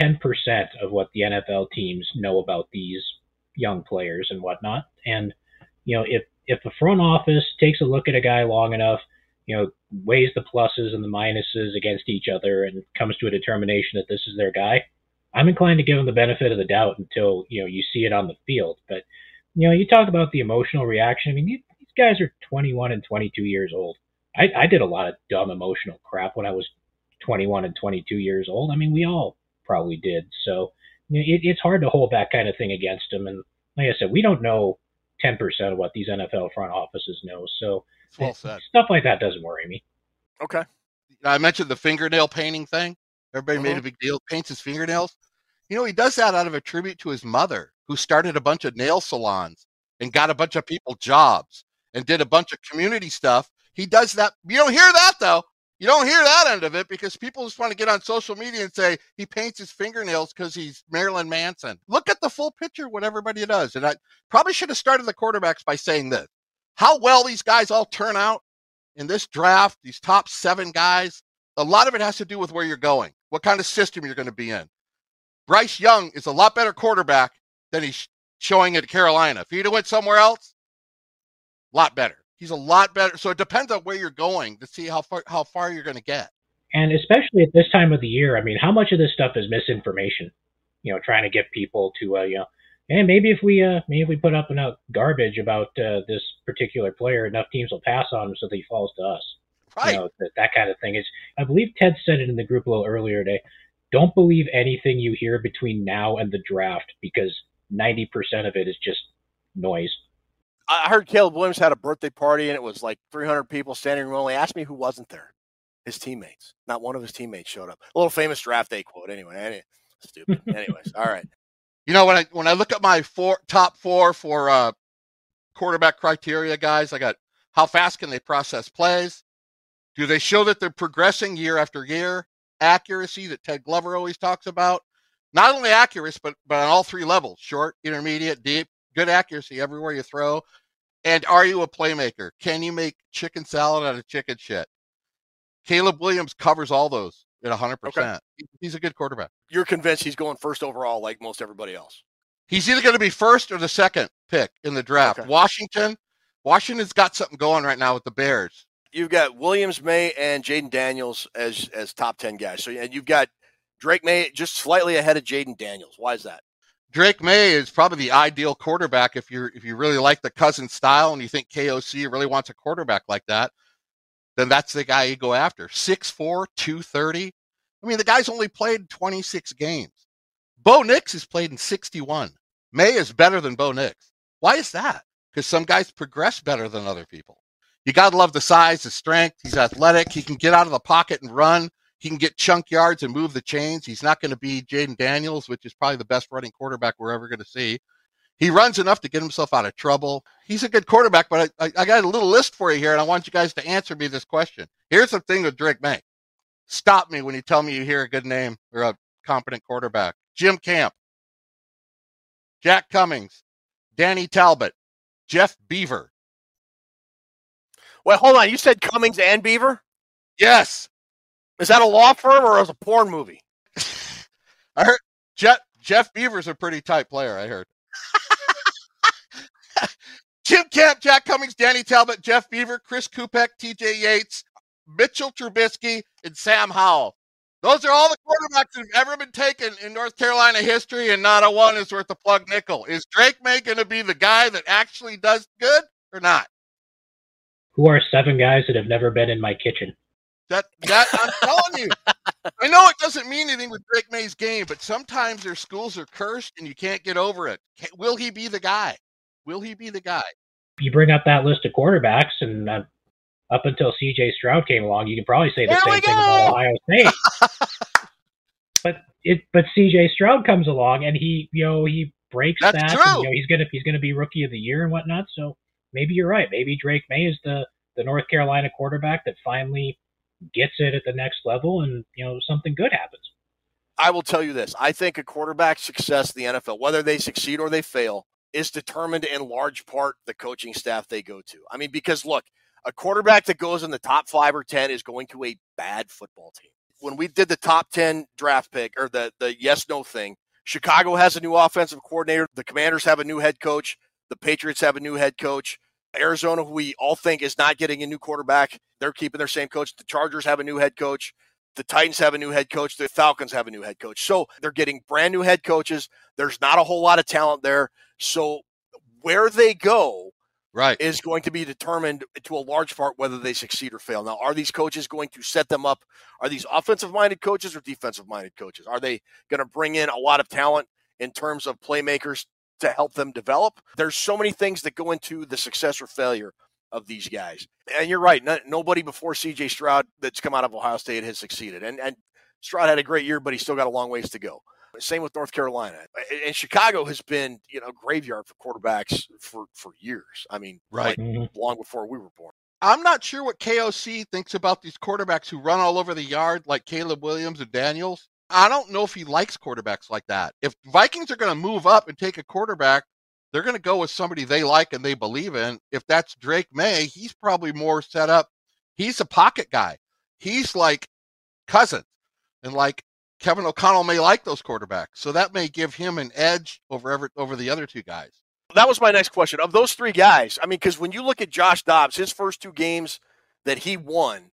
10% of what the NFL teams know about these young players and whatnot. And you know, if if the front office takes a look at a guy long enough, you know, weighs the pluses and the minuses against each other and comes to a determination that this is their guy, I'm inclined to give him the benefit of the doubt until you know you see it on the field. But you know, you talk about the emotional reaction. I mean, these guys are 21 and 22 years old. I, I did a lot of dumb emotional crap when I was 21 and 22 years old. I mean, we all probably did. So you know, it, it's hard to hold that kind of thing against them. And like I said, we don't know 10% of what these NFL front offices know. So well said. stuff like that doesn't worry me. Okay. I mentioned the fingernail painting thing. Everybody uh-huh. made a big deal. Paints his fingernails. You know, he does that out of a tribute to his mother, who started a bunch of nail salons and got a bunch of people jobs and did a bunch of community stuff. He does that. You don't hear that though. You don't hear that end of it because people just want to get on social media and say he paints his fingernails because he's Marilyn Manson. Look at the full picture, what everybody does. And I probably should have started the quarterbacks by saying this how well these guys all turn out in this draft, these top seven guys, a lot of it has to do with where you're going, what kind of system you're going to be in. Bryce Young is a lot better quarterback than he's showing at Carolina. If he'd have went somewhere else, a lot better. He's a lot better. So it depends on where you're going to see how far how far you're going to get. And especially at this time of the year, I mean, how much of this stuff is misinformation? You know, trying to get people to, uh, you know, and maybe if we, uh, maybe if we put up enough garbage about uh, this particular player, enough teams will pass on him so that he falls to us. Right. You know, that, that kind of thing is. I believe Ted said it in the group a little earlier today. Don't believe anything you hear between now and the draft because ninety percent of it is just noise. I heard Caleb Williams had a birthday party and it was like 300 people standing room only. Ask me who wasn't there. His teammates. Not one of his teammates showed up. A little famous draft day quote. Anyway, any, stupid. Anyways, all right. You know when I when I look at my four top four for uh, quarterback criteria, guys, I got how fast can they process plays? Do they show that they're progressing year after year? Accuracy that Ted Glover always talks about. Not only accuracy, but but on all three levels: short, intermediate, deep. Good accuracy everywhere you throw. And are you a playmaker? Can you make chicken salad out of chicken shit? Caleb Williams covers all those at 100%. Okay. He's a good quarterback. You're convinced he's going first overall like most everybody else. He's either going to be first or the second pick in the draft. Okay. Washington, Washington's got something going right now with the Bears. You've got Williams, Maye, and Jayden Daniels as as top ten guys. So and you've got Drake Maye just slightly ahead of Jayden Daniels. Why is that? Drake Maye is probably the ideal quarterback if you're if you really like the Cousins style and you think KOC really wants a quarterback like that, then that's the guy you go after. 6'4, 230. I mean, the guy's only played 26 games. Bo Nix has played in 61. Maye is better than Bo Nix. Why is that? Because some guys progress better than other people. You got to love the size, the strength. He's athletic. He can get out of the pocket and run. He can get chunk yards and move the chains. He's not going to be Jayden Daniels, which is probably the best running quarterback we're ever going to see. He runs enough to get himself out of trouble. He's a good quarterback, but I, I, I got a little list for you here, and I want you guys to answer me this question. Here's the thing with Drake Maye. Stop me when you tell me you hear a good name or a competent quarterback. Jim Camp, Jack Cummings, Danny Talbott, Jeff Beaver. Well, hold on. You said Cummings and Beaver? Yes. Is that a law firm or is it a porn movie? I heard Jeff Jeff Beaver's a pretty tight player, I heard. Jim Camp, Jack Cummings, Danny Talbott, Jeff Beaver, Chris Kupec, TJ Yates, Mitchell Trubisky, and Sam Howell. Those are all the quarterbacks that have ever been taken in North Carolina history, and not a one is worth a plug nickel. Is Drake Maye going to be the guy that actually does good or not? Who are seven guys that have never been in my kitchen? That that I'm telling you. I know it doesn't mean anything with Drake Maye's game, but sometimes their schools are cursed and you can't get over it. Can, will he be the guy? Will he be the guy? You bring up that list of quarterbacks, and uh, up until C.J. Stroud came along, you can probably say the There same thing about go! Ohio State. but it, but C.J. Stroud comes along, and he, you know, he breaks That's that. true. And, you know, he's gonna he's gonna be rookie of the year and whatnot. So maybe you're right. Maybe Drake Maye is the the North Carolina quarterback that finally gets it at the next level, and you know something good happens. I will tell you this. I think a quarterback's success in the NFL, whether they succeed or they fail, is determined in large part the coaching staff they go to. I mean, because look, a quarterback that goes in the top five or 10 is going to a bad football team. When we did the top 10 draft pick or the, the yes no thing, Chicago has a new offensive coordinator. The Commanders have a new head coach. The Patriots have a new head coach. Arizona, who we all think is not getting a new quarterback, they're keeping their same coach. The Chargers have a new head coach. The Titans have a new head coach. The Falcons have a new head coach. So they're getting brand new head coaches. There's not a whole lot of talent there. So where they go right. is going to be determined to a large part whether they succeed or fail. Now, are these coaches going to set them up? Are these offensive minded coaches or defensive minded coaches? Are they going to bring in a lot of talent in terms of playmakers to help them develop? There's so many things that go into the success or failure of these guys. And you're right. No, nobody before CJ Stroud that's come out of Ohio State has succeeded. And, and Stroud had a great year, but he's still got a long ways to go. Same with North Carolina. And Chicago has been, you know, graveyard for quarterbacks for, for years. I mean, Right. like mm-hmm. long before we were born. I'm not sure what KOC thinks about these quarterbacks who run all over the yard like Caleb Williams and Daniels. I don't know if he likes quarterbacks like that. If Vikings are going to move up and take a quarterback, they're going to go with somebody they like and they believe in. If that's Drake Maye, he's probably more set up. He's a pocket guy. He's like Cousins. And like Kevin O'Connell may like those quarterbacks. So that may give him an edge over over the other two guys. That was my next question. Of those three guys, I mean, because when you look at Josh Dobbs, his first two games that he won,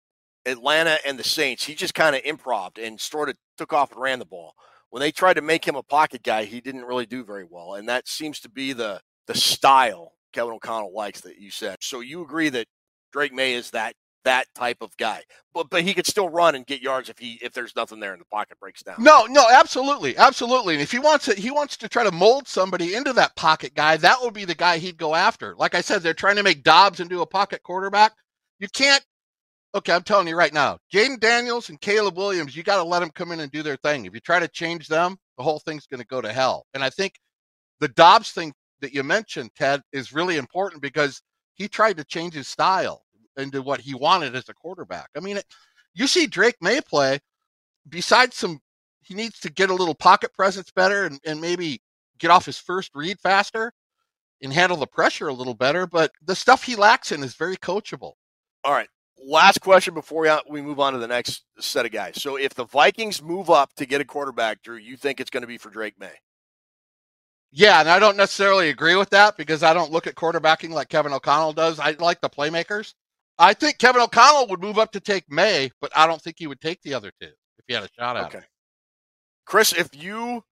Atlanta and the Saints, he just kind of improved and sort of took off and ran the ball. When they tried to make him a pocket guy, he didn't really do very well, and that seems to be the the style Kevin O'Connell likes that you said. So you agree that Drake Maye is that that type of guy, but but he could still run and get yards if he if there's nothing there and the pocket breaks down. No, no, absolutely, absolutely. And if he wants to, he wants to try to mold somebody into that pocket guy. That would be the guy he'd go after. Like I said, they're trying to make Dobbs into a pocket quarterback. You can't. Okay, I'm telling you right now, Jayden Daniels and Caleb Williams, you got to let them come in and do their thing. If you try to change them, the whole thing's going to go to hell. And I think the Dobbs thing that you mentioned, Ted, is really important because he tried to change his style into what he wanted as a quarterback. I mean, it, you see Drake Maye play, besides some, he needs to get a little pocket presence better and, and maybe get off his first read faster and handle the pressure a little better. But the stuff he lacks in is very coachable. All right. Last question before we, we move on to the next set of guys. So, if the Vikings move up to get a quarterback, Drew, you think it's going to be for Drake Maye? Yeah, and I don't necessarily agree with that because I don't look at quarterbacking like Kevin O'Connell does. I like the playmakers. I think Kevin O'Connell would move up to take Maye, but I don't think he would take the other two if he had a shot at Okay. it. Chris, if you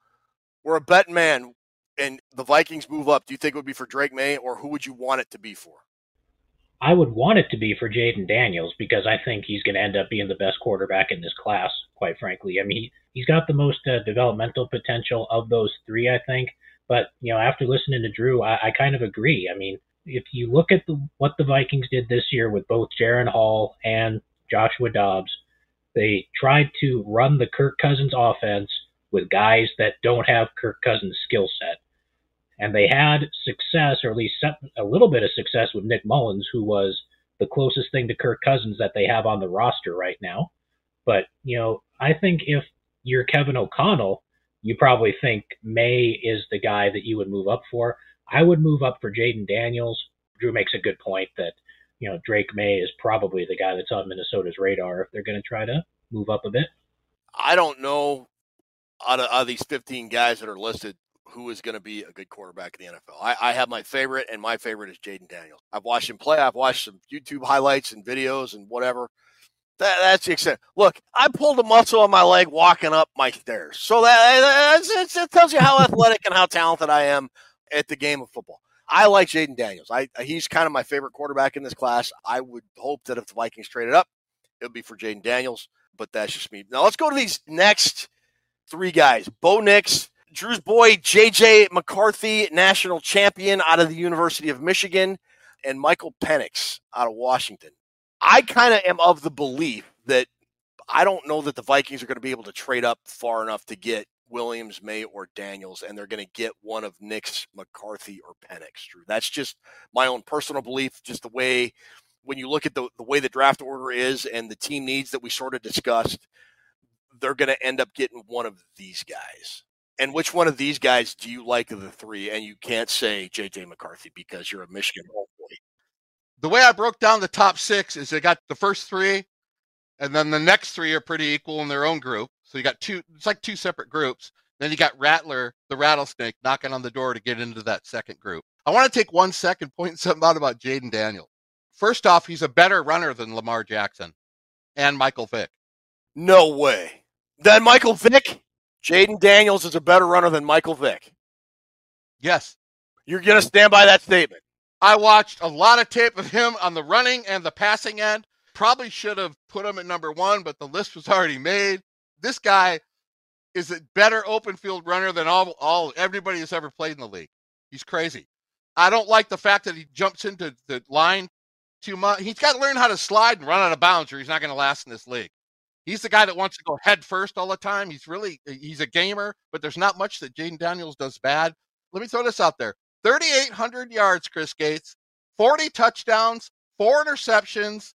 were a bet man and the Vikings move up, do you think it would be for Drake Maye or who would you want it to be for? I would want it to be for Jayden Daniels because I think he's going to end up being the best quarterback in this class, quite frankly. I mean, he, he's got the most uh, developmental potential of those three, I think. But, you know, after listening to Drew, I, I kind of agree. I mean, if you look at the, what the Vikings did this year with both Jaren Hall and Joshua Dobbs, they tried to run the Kirk Cousins offense with guys that don't have Kirk Cousins' skill set and they had success, or at least a little bit of success with Nick Mullens, who was the closest thing to Kirk Cousins that they have on the roster right now. But you know, I think if you're Kevin O'Connell, you probably think Maye is the guy that you would move up for. I would move up for Jayden Daniels. Drew makes a good point that you know Drake Maye is probably the guy that's on Minnesota's radar if they're going to try to move up a bit. I don't know out of, out of these 15 guys that are listed who is going to be a good quarterback in the NFL. I, I have my favorite, and my favorite is Jayden Daniels. I've watched him play. I've watched some YouTube highlights and videos and whatever. That, that's the extent. Look, I pulled a muscle on my leg walking up my stairs. So that, that tells you how athletic and how talented I am at the game of football. I like Jayden Daniels. I he's kind of my favorite quarterback in this class. I would hope that if the Vikings traded up, it would be for Jayden Daniels, but that's just me. Now let's go to these next three guys. Bo Nix, Drew's boy JJ McCarthy, national champion out of the University of Michigan, and Michael Penix out of Washington. I kind of am of the belief that I don't know that the Vikings are going to be able to trade up far enough to get Williams, Maye, or Daniels, and they're going to get one of Nix McCarthy, or Penix. Drew, that's just my own personal belief. Just the way when you look at the the way the draft order is and the team needs that we sort of discussed, they're going to end up getting one of these guys. And which one of these guys do you like of the three? And you can't say JJ McCarthy because you're a Michigan homeboy. The way I broke down the top six is they got the first three, and then the next three are pretty equal in their own group. So you got two, it's like two separate groups. Then you got Rattler, the rattlesnake, knocking on the door to get into that second group. I want to take one second, point something out about Jayden Daniels. First off, he's a better runner than Lamar Jackson and Michael Vick. No way. Then Michael Vick, Jayden Daniels is a better runner than Michael Vick. Yes. You're going to stand by that statement. I watched a lot of tape of him on the running and the passing end. Probably should have put him at number one, but the list was already made. This guy is a better open field runner than all, all everybody has ever played in the league. He's crazy. I don't like the fact that he jumps into the line too much. He's got to learn how to slide and run out of bounds, or he's not going to last in this league. He's the guy that wants to go head first all the time. He's really he's a gamer, but there's not much that Jayden Daniels does bad. Let me throw this out there: 3,800 yards, Chris Gates, 40 touchdowns, four interceptions,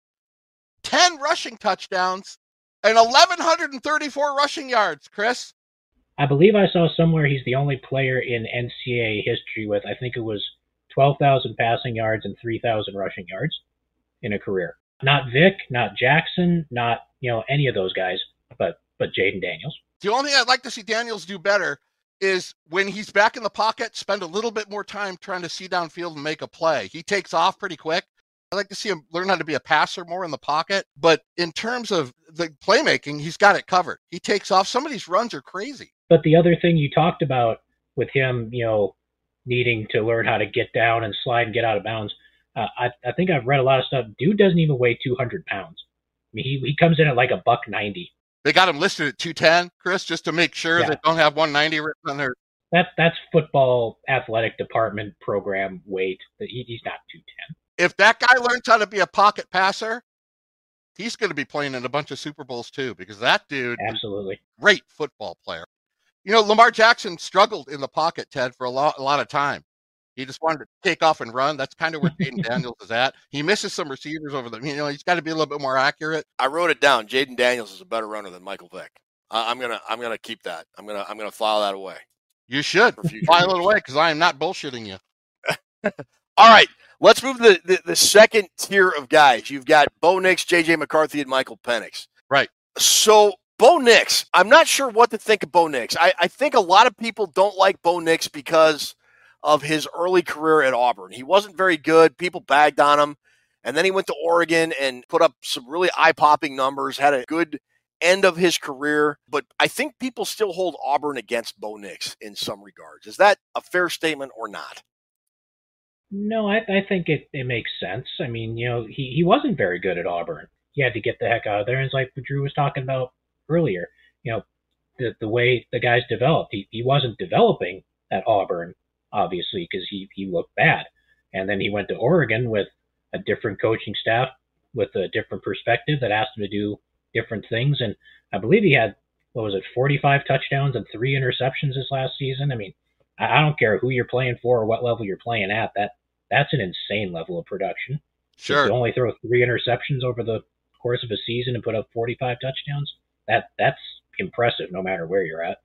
10 rushing touchdowns, and 1,134 rushing yards. Chris, I believe I saw somewhere he's the only player in NCAA history with I think it was 12,000 passing yards and 3,000 rushing yards in a career. Not Vick, not Jackson, not you know any of those guys, but but Jayden Daniels. The only thing I'd like to see Daniels do better is when he's back in the pocket, spend a little bit more time trying to see downfield and make a play. He takes off pretty quick. I'd like to see him learn how to be a passer more in the pocket. But in terms of the playmaking, he's got it covered. He takes off. Some of these runs are crazy. But the other thing you talked about with him, you know, needing to learn how to get down and slide and get out of bounds, uh, I, I think I've read a lot of stuff. Dude doesn't even weigh 200 pounds. Mean, he, he comes in at like a buck 90. They got him listed at 210, Chris, just to make sure Yeah. they don't have 190 written on their. That that's football athletic department program weight. He, he's not 210. If that guy learns how to be a pocket passer, he's going to be playing in a bunch of Super Bowls too, because that dude, Absolutely. great football player. You know, Lamar Jackson struggled in the pocket, Ted, for a lot, a lot of time. He just wanted to take off and run. That's kind of where Jayden Daniels is at. He misses some receivers over the. You know, he's got to be a little bit more accurate. I wrote it down. Jayden Daniels is a better runner than Michael Vick. I, I'm gonna I'm gonna keep that. I'm gonna I'm gonna file that away. You should file it away because I am not bullshitting you. All right, let's move to the, the, the second tier of guys. You've got Bo Nix, JJ McCarthy, and Michael Penix. Right. So Bo Nix, I'm not sure what to think of Bo Nix. I, I think a lot of people don't like Bo Nix because of his early career at Auburn. He wasn't very good. People bagged on him. And then he went to Oregon and put up some really eye popping numbers, had a good end of his career. But I think people still hold Auburn against Bo Nix in some regards. Is that a fair statement or not? No, I, I think it, it makes sense. I mean, you know, he, he wasn't very good at Auburn. He had to get the heck out of there. And it's like Drew was talking about earlier. You know, the the way the guys developed. He he wasn't developing at Auburn, obviously, because he he looked bad. And then he went to Oregon with a different coaching staff with a different perspective that asked him to do different things. And I believe he had what was it, 45 touchdowns and three interceptions this last season. I mean, I, don't care who you're playing for or what level you're playing at. That that's an insane level of production. Sure. To only throw three interceptions over the course of a season and put up 45 touchdowns. That that's impressive, no matter where you're at.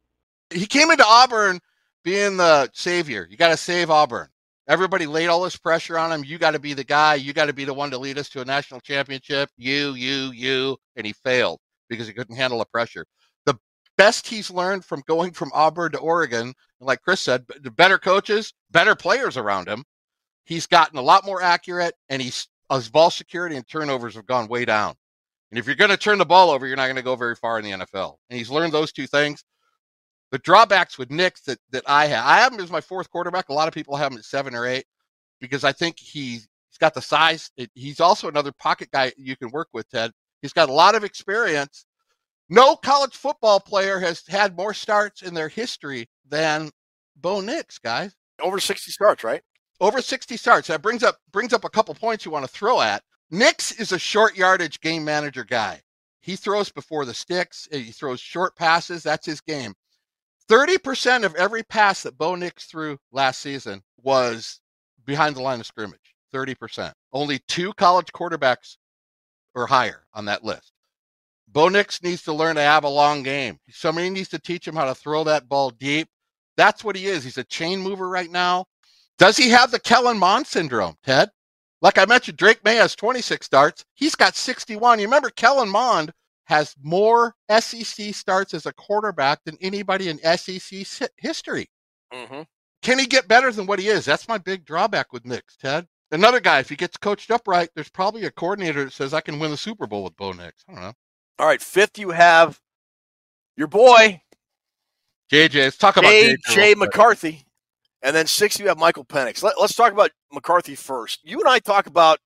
He came into Auburn being the savior. You got to save Auburn. Everybody laid all this pressure on him. You got to be the guy. You got to be the one to lead us to a national championship. You, you, you. And he failed because he couldn't handle the pressure. The best he's learned from going from Auburn to Oregon, like Chris said, better coaches, better players around him. He's gotten a lot more accurate, and he's his ball security and turnovers have gone way down. And if you're going to turn the ball over, you're not going to go very far in the NFL. And he's learned those two things. The drawbacks with Nick that, that I have, I have him as my fourth quarterback. A lot of people have him at seven or eight because I think he's, he's got the size. He's also another pocket guy you can work with, Ted. He's got a lot of experience. No college football player has had more starts in their history than Bo Nix, guys. Over 60 starts, right? Over 60 starts. That brings up brings up a couple points you want to throw at. Nix is a short yardage game manager guy. He throws before the sticks. He throws short passes. That's his game. 30% of every pass that Bo Nix threw last season was behind the line of scrimmage. 30%. Only two college quarterbacks or higher on that list. Bo Nix needs to learn to have a long game. Somebody needs to teach him how to throw that ball deep. That's what he is. He's a chain mover right now. Does he have the Kellen Mond syndrome, Ted? Like I mentioned, Drake Maye has 26 starts. He's got 61. You remember Kellen Mond has more SEC starts as a quarterback than anybody in SEC history. Mm-hmm. Can he get better than what he is? That's my big drawback with Nix, Ted. Another guy, if he gets coached up right, there's probably a coordinator that says I can win the Super Bowl with Bo Nix. I don't know. All right, fifth you have your boy JJ. Let's talk about. JJ. J. real quick. McCarthy, and then six you have Michael Penix. Let, us talk about McCarthy first. You and I talk about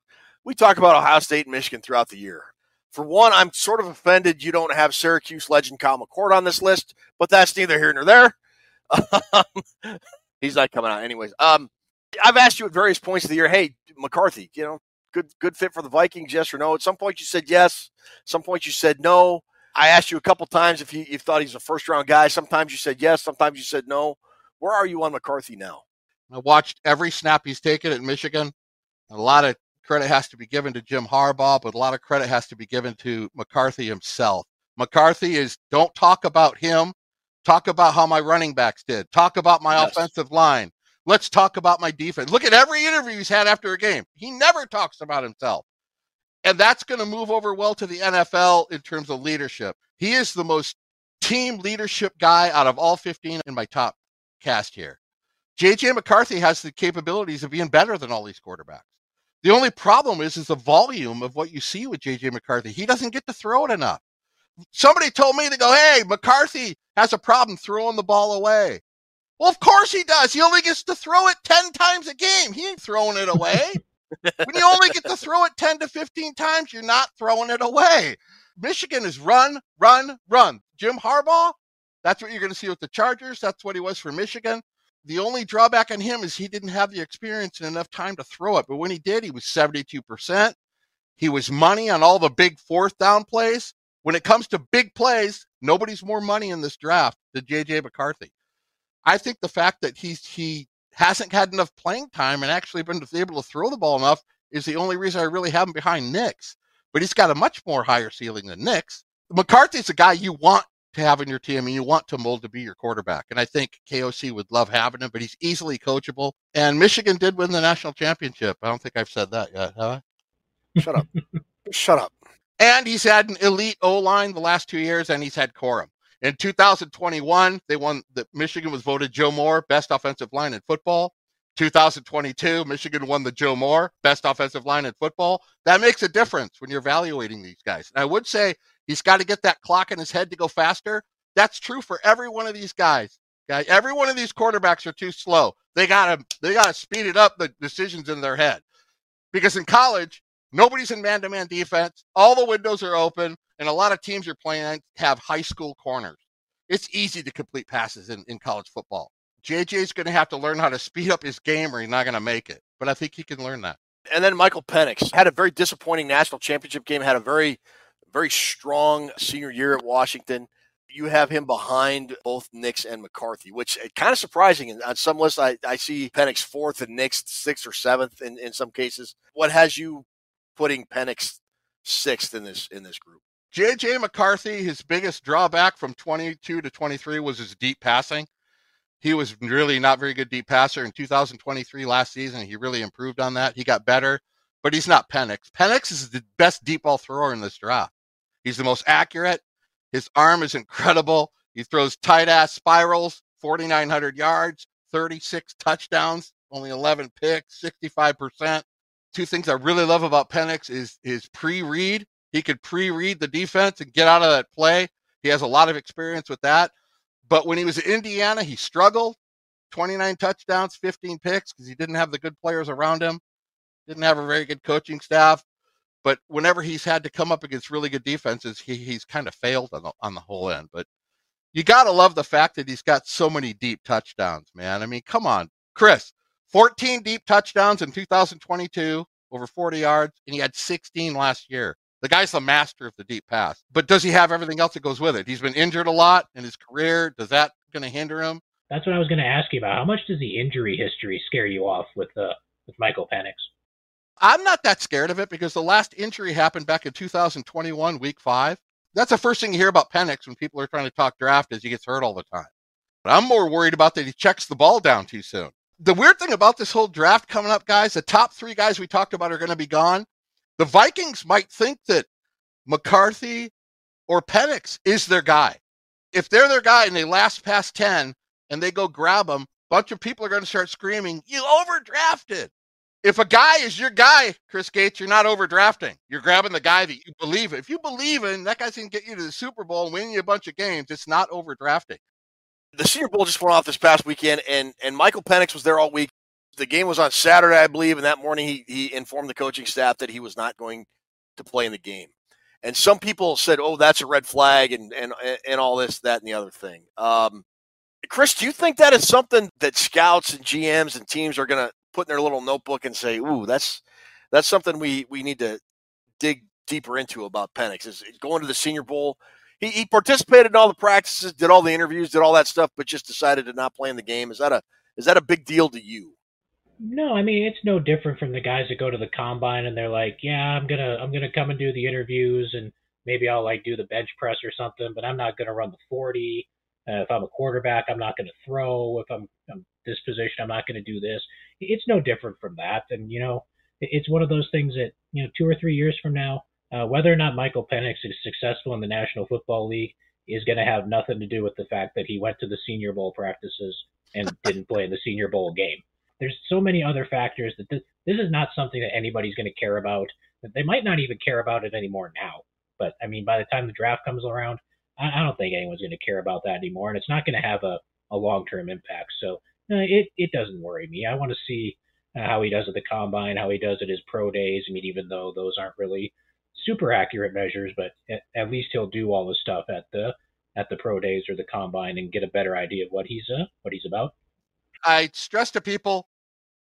we talk about Ohio State and Michigan throughout the year. For one, I'm sort of offended you don't have Syracuse legend Kyle McCord on this list, but that's neither here nor there. He's not coming out anyways. Um, I've asked you at various points of the year, hey McCarthy, you know, good good fit for the Vikings, yes or no? At some point you said yes. Some point you said no. I asked you a couple times if you, you thought he's a first round guy. Sometimes you said yes, sometimes you said no. Where are you on McCarthy now? I watched every snap he's taken at Michigan. A lot of credit has to be given to Jim Harbaugh, but a lot of credit has to be given to McCarthy himself. McCarthy is don't talk about him. Talk about how my running backs did. Talk about my yes. offensive line. Let's talk about my defense. Look at every interview he's had after a game. He never talks about himself. And that's going to move over well to the NFL in terms of leadership. He is the most team leadership guy out of all 15 in my top cast here. JJ McCarthy has the capabilities of being better than all these quarterbacks. The only problem is is the volume of what you see with JJ McCarthy. He doesn't get to throw it enough. Somebody told me to go, "Hey, McCarthy has a problem throwing the ball away." Well, of course he does. He only gets to throw it 10 times a game. He ain't throwing it away. when you only get to throw it 10 to 15 times, you're not throwing it away. Michigan is run, run, run. Jim Harbaugh, that's what you're going to see with the Chargers. That's what he was for Michigan. The only drawback on him is he didn't have the experience and enough time to throw it. But when he did, he was 72%. He was money on all the big fourth down plays. When it comes to big plays, nobody's more money in this draft than JJ McCarthy. I think the fact that he's he hasn't had enough playing time and actually been able to throw the ball enough is the only reason I really have him behind Nix. But he's got a much more higher ceiling than Nix. McCarthy's a guy you want to have in your team and you want to mold to be your quarterback. And I think KOC would love having him, but he's easily coachable. And Michigan did win the national championship. I don't think I've said that yet, have I? Shut up. Shut up. And he's had an elite O line the last two years, and he's had Corum. In 2021, they won. The Michigan was voted Joe Moore best offensive line in football. 2022, Michigan won the Joe Moore best offensive line in football. That makes a difference when you're evaluating these guys. And I would say he's got to get that clock in his head to go faster. That's true for every one of these guys. Guys, every one of these quarterbacks are too slow. They gotta they gotta speed it up the decisions in their head. Because in college, nobody's in man-to-man defense. All the windows are open and a lot of teams you're playing have high school corners. It's easy to complete passes in, in college football. JJ's going to have to learn how to speed up his game or he's not going to make it. But I think he can learn that. And then Michael Penix had a very disappointing national championship game, had a very, very strong senior year at Washington. You have him behind both Nix and McCarthy, which eh, is kind of surprising. And on some lists, I, I see Penix fourth and Nix sixth or seventh in, in some cases. What has you putting Penix sixth in this in this group? JJ McCarthy, his biggest drawback from 22 to 23 was his deep passing. He was really not very good deep passer in 2023 last season. He really improved on that. He got better, but he's not Penix. Penix is the best deep ball thrower in this draft. He's the most accurate. His arm is incredible. He throws tight ass spirals, 4,900 yards, 36 touchdowns, only 11 picks, 65%. Two things I really love about Penix is his pre read he could pre-read the defense and get out of that play. He has a lot of experience with that. But when he was in Indiana, he struggled. 29 touchdowns, 15 picks because he didn't have the good players around him. Didn't have a very good coaching staff. But whenever he's had to come up against really good defenses, he, he's kind of failed on the, on the whole end. But you got to love the fact that he's got so many deep touchdowns, man. I mean, come on, Chris. 14 deep touchdowns in 2022, over 40 yards, and he had 16 last year. The guy's the master of the deep pass. But does he have everything else that goes with it? He's been injured a lot in his career. Does that going to hinder him? That's what I was going to ask you about. How much does the injury history scare you off with uh, with Michael Penix? I'm not that scared of it because the last injury happened back in 2021, week five. That's the first thing you hear about Penix when people are trying to talk draft is he gets hurt all the time. But I'm more worried about that he checks the ball down too soon. The weird thing about this whole draft coming up, guys, the top three guys we talked about are going to be gone. The Vikings might think that McCarthy or Penix is their guy. If they're their guy and they last past 10 and they go grab them, a bunch of people are going to start screaming, You overdrafted. If a guy is your guy, Chris Gates, you're not overdrafting. You're grabbing the guy that you believe in. If you believe in, that guy's going to get you to the Super Bowl and win you a bunch of games. It's not overdrafting. The Senior Bowl just went off this past weekend, and, and Michael Penix was there all week the game was on Saturday, I believe, and that morning he, he informed the coaching staff that he was not going to play in the game. And some people said, "Oh, that's a red flag," and and and all this, that, and the other thing. Um, Chris, do you think that is something that scouts and GMs and teams are going to put in their little notebook and say, "Ooh, that's that's something we we need to dig deeper into about Penix"? Is going to the Senior Bowl? he, he participated in all the practices, did all the interviews, did all that stuff, but just decided to not play in the game. Is that a is that a big deal to you? No, I mean it's no different from the guys that go to the combine and they're like, yeah, I'm gonna I'm gonna come and do the interviews and maybe I'll like do the bench press or something, but I'm not gonna run the 40. Uh, if I'm a quarterback, I'm not gonna throw. If I'm, I'm this position, I'm not gonna do this. It's no different from that. And you know, it's one of those things that you know, two or three years from now, uh, whether or not Michael Penix is successful in the National Football League is going to have nothing to do with the fact that he went to the Senior Bowl practices and didn't play in the Senior Bowl game. There's so many other factors that this, this is not something that anybody's going to care about. They might not even care about it anymore now. But I mean, by the time the draft comes around, I, I don't think anyone's going to care about that anymore, and it's not going to have a, a long term impact. So it it doesn't worry me. I want to see uh, how he does at the combine, how he does at his pro days. I mean, even though those aren't really super accurate measures, but at, at least he'll do all the stuff at the at the pro days or the combine and get a better idea of what he's uh, what he's about. I stress to people,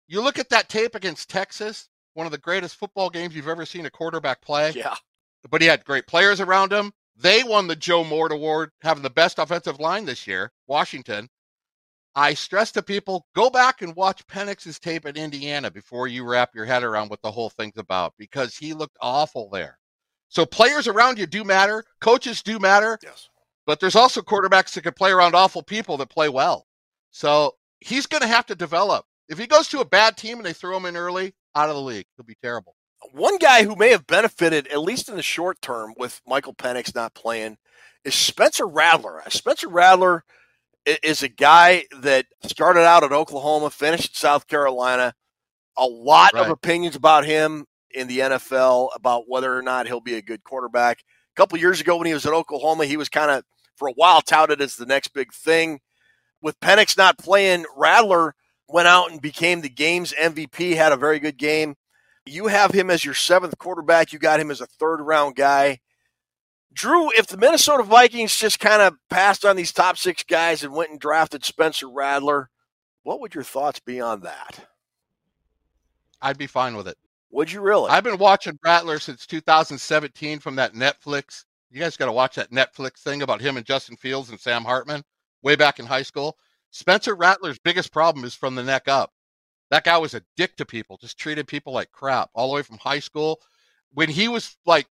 you look at that tape against Texas, one of the greatest football games you've ever seen a quarterback play. Yeah. But he had great players around him. They won the Joe Moore Award, having the best offensive line this year, Washington. I stress to people, go back and watch Penix's tape at Indiana before you wrap your head around what the whole thing's about because he looked awful there. So players around you do matter, coaches do matter. Yes. But there's also quarterbacks that can play around awful people that play well. So he's going to have to develop. If he goes to a bad team and they throw him in early, out of the league, he'll be terrible. One guy who may have benefited, at least in the short term, with Michael Penix not playing is Spencer Rattler. Uh, Spencer Rattler is a guy that started out at Oklahoma, finished at South Carolina. A lot right. of opinions about him in the NFL about whether or not he'll be a good quarterback. A couple years ago, when he was at Oklahoma, he was kind of for a while touted as the next big thing. With Penix not playing, Rattler went out and became the game's MVP, had a very good game. You have him as your seventh quarterback. You got him as a third round guy. Drew, if the Minnesota Vikings just kind of passed on these top six guys and went and drafted Spencer Rattler, what would your thoughts be on that? I'd be fine with it. Would you really? I've been watching Rattler since 2017 from that Netflix you guys got to watch that Netflix thing about him and Justin Fields and Sam Hartman way back in high school. Spencer Rattler's biggest problem is from the neck up. That guy was a dick to people, just treated people like crap all the way from high school. When he was like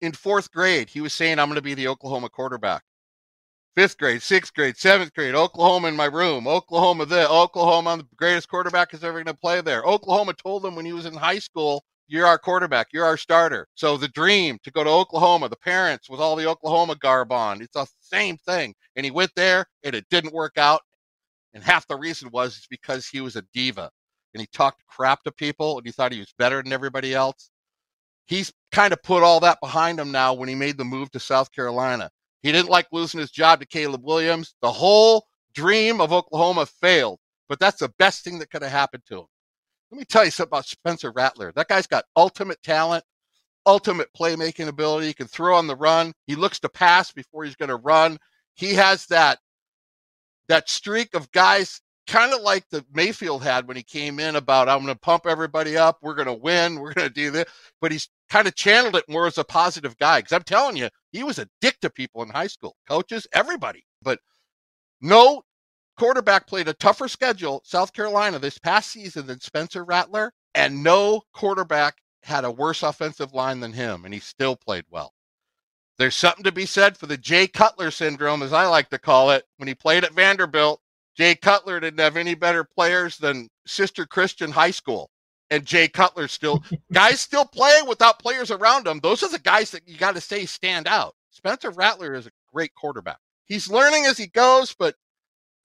in fourth grade, he was saying, I'm going to be the Oklahoma quarterback. Fifth grade, sixth grade, seventh grade, Oklahoma in my room, Oklahoma this, Oklahoma, I'm the greatest quarterback is ever going to play there. Oklahoma told him when he was in high school you're our quarterback. You're our starter. So the dream to go to Oklahoma, the parents with all the Oklahoma garb on, it's the same thing. And he went there and it didn't work out. And half the reason was it's because he was a diva and he talked crap to people and he thought he was better than everybody else. He's kind of put all that behind him now when he made the move to South Carolina. He didn't like losing his job to Caleb Williams. The whole dream of Oklahoma failed, but that's the best thing that could have happened to him. Let me tell you something about Spencer Rattler. That guy's got ultimate talent, ultimate playmaking ability. He can throw on the run. He looks to pass before he's going to run. He has that that streak of guys kind of like the Mayfield had when he came in about I'm going to pump everybody up, we're going to win, we're going to do this, but he's kind of channeled it more as a positive guy cuz I'm telling you, he was a dick to people in high school, coaches, everybody. But no quarterback played a tougher schedule, South Carolina, this past season than Spencer Rattler, and no quarterback had a worse offensive line than him, and he still played well. There's something to be said for the Jay Cutler syndrome, as I like to call it. When he played at Vanderbilt, Jay Cutler didn't have any better players than Sister Christian High School. And Jay Cutler still, guys still playing without players around them. Those are the guys that you got to say stand out. Spencer Rattler is a great quarterback. He's learning as he goes, but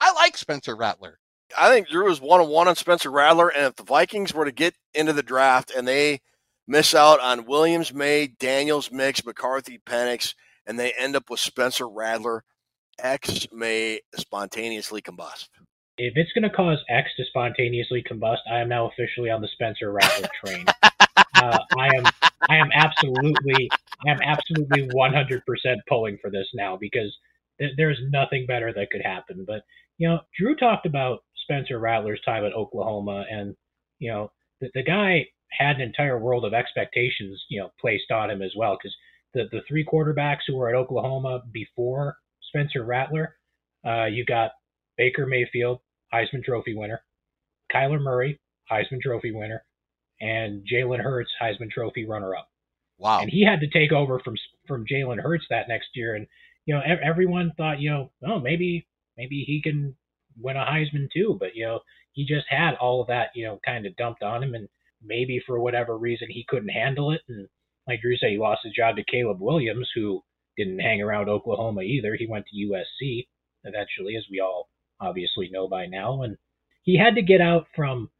I like Spencer Rattler. I think Drew is one on one on Spencer Rattler, and if the Vikings were to get into the draft and they miss out on Williams, Maye, Daniels, Nix, McCarthy, Penix, and they end up with Spencer Rattler, X may spontaneously combust. If it's going to cause X to spontaneously combust, I am now officially on the Spencer Rattler train. uh, I am, I am absolutely, I am absolutely 100% pulling for this now because there's nothing better that could happen. But you know, Drew talked about Spencer Rattler's time at Oklahoma, and you know, the, the guy had an entire world of expectations, you know, placed on him as well. Because the the three quarterbacks who were at Oklahoma before Spencer Rattler. Uh, you got Baker Mayfield, Heisman Trophy winner, Kyler Murray, Heisman Trophy winner, and Jalen Hurts, Heisman Trophy runner-up. Wow. And he had to take over from from Jalen Hurts that next year, and you know ev- everyone thought you know oh maybe maybe he can win a Heisman too, but you know he just had all of that you know kind of dumped on him, and maybe for whatever reason he couldn't handle it, and like Drew said, he lost his job to Caleb Williams, who didn't hang around Oklahoma either. He went to USC eventually, as we all obviously know by now, and he had to get out from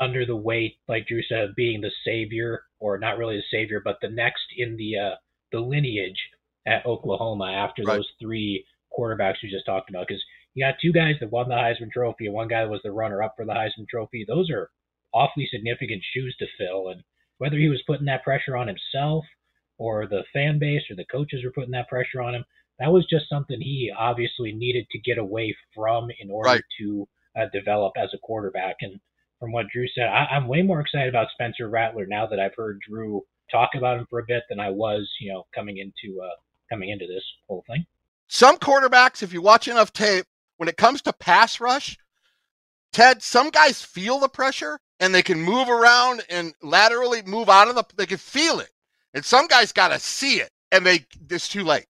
under the weight, like Drew said, of being the savior, or not really the savior, but the next in the uh, the lineage at Oklahoma after Right. those three quarterbacks we just talked about. Because you got two guys that won the Heisman Trophy, and one guy that was the runner-up for the Heisman Trophy. Those are awfully significant shoes to fill, and whether he was putting that pressure on himself or the fan base or the coaches were putting that pressure on him, that was just something he obviously needed to get away from in order Right. to uh, develop as a quarterback. And from what Drew said, I, I'm way more excited about Spencer Rattler now that I've heard Drew talk about him for a bit than I was, you know, coming into uh, coming into this whole thing. Some quarterbacks, if you watch enough tape, when it comes to pass rush, Ted, some guys feel the pressure and they can move around and laterally move out of the. They can feel it, and some guys got to see it, and they it's too late.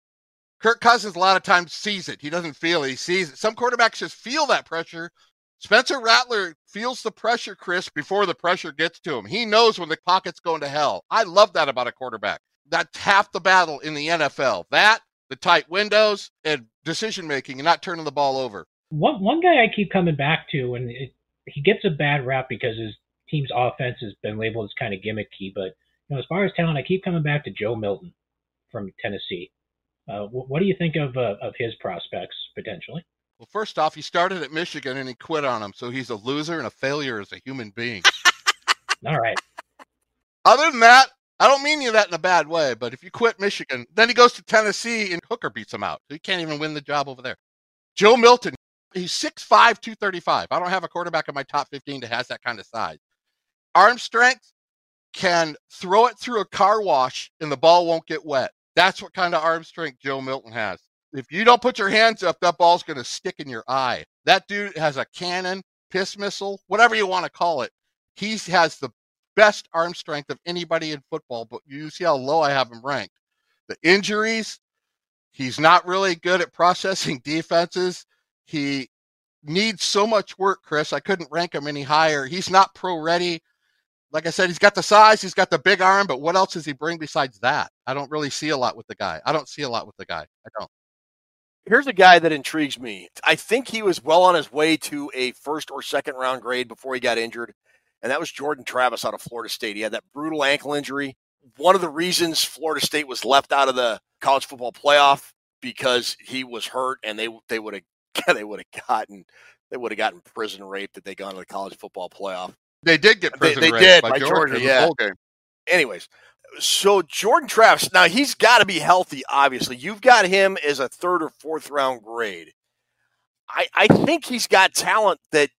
Kirk Cousins a lot of times sees it. He doesn't feel it. He sees it. Some quarterbacks just feel that pressure. Spencer Rattler feels the pressure, Chris, before the pressure gets to him. He knows when the pocket's going to hell. I love that about a quarterback. That's half the battle in the NFL. That, the tight windows, and decision making and not turning the ball over. One one guy I keep coming back to, and it, he gets a bad rap because his team's offense has been labeled as kind of gimmicky. But you know, as far as talent, I keep coming back to Joe Milton from Tennessee. Uh, what do you think of uh, of his prospects potentially? Well, first off, he started at Michigan and he quit on him, so he's a loser and a failure as a human being. All right. Other than that, I don't mean you that in a bad way, but if you quit Michigan, then he goes to Tennessee and Hooker beats him out. So he can't even win the job over there. Joe Milton, he's 6'5, 235. I don't have a quarterback in my top 15 that has that kind of size. Arm strength can throw it through a car wash and the ball won't get wet. That's what kind of arm strength Joe Milton has. If you don't put your hands up, that ball's going to stick in your eye. That dude has a cannon, piss missile, whatever you want to call it. He has the best arm strength of anybody in football, but you see how low I have him ranked. The injuries, he's not really good at processing defenses. He needs so much work, Chris. I couldn't rank him any higher. He's not pro ready. Like I said, he's got the size, he's got the big arm, but what else does he bring besides that? I don't really see a lot with the guy. I don't see a lot with the guy. I don't. Here's a guy that intrigues me. I think he was well on his way to a first or second round grade before he got injured, and that was Jordan Travis out of Florida State. He had that brutal ankle injury. One of the reasons Florida State was left out of the college football playoff because he was hurt, and they they would have they would have gotten they would have gotten prison raped that they gone to the college football playoff. They did get They, prison they raped did by by Georgia Georgia, yeah. game. Anyways, so Jordan Travis, now he's got to be healthy. Obviously, you've got him as a third or fourth round grade. I I think he's got talent that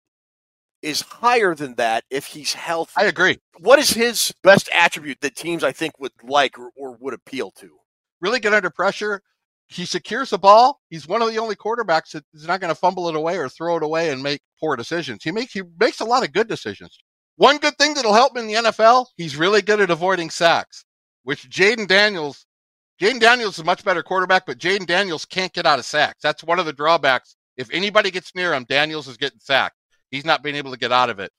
is higher than that if he's healthy. I agree. What is his best attribute that teams I think would like or, or would appeal to? Really get under pressure. He secures the ball. He's one of the only quarterbacks that is not going to fumble it away or throw it away and make poor decisions. He makes he makes a lot of good decisions. One good thing that'll help him in the NFL, he's really good at avoiding sacks, which Jayden Daniels, Jayden Daniels is a much better quarterback, but Jayden Daniels can't get out of sacks. That's one of the drawbacks. If anybody gets near him, Daniels is getting sacked. He's not being able to get out of it.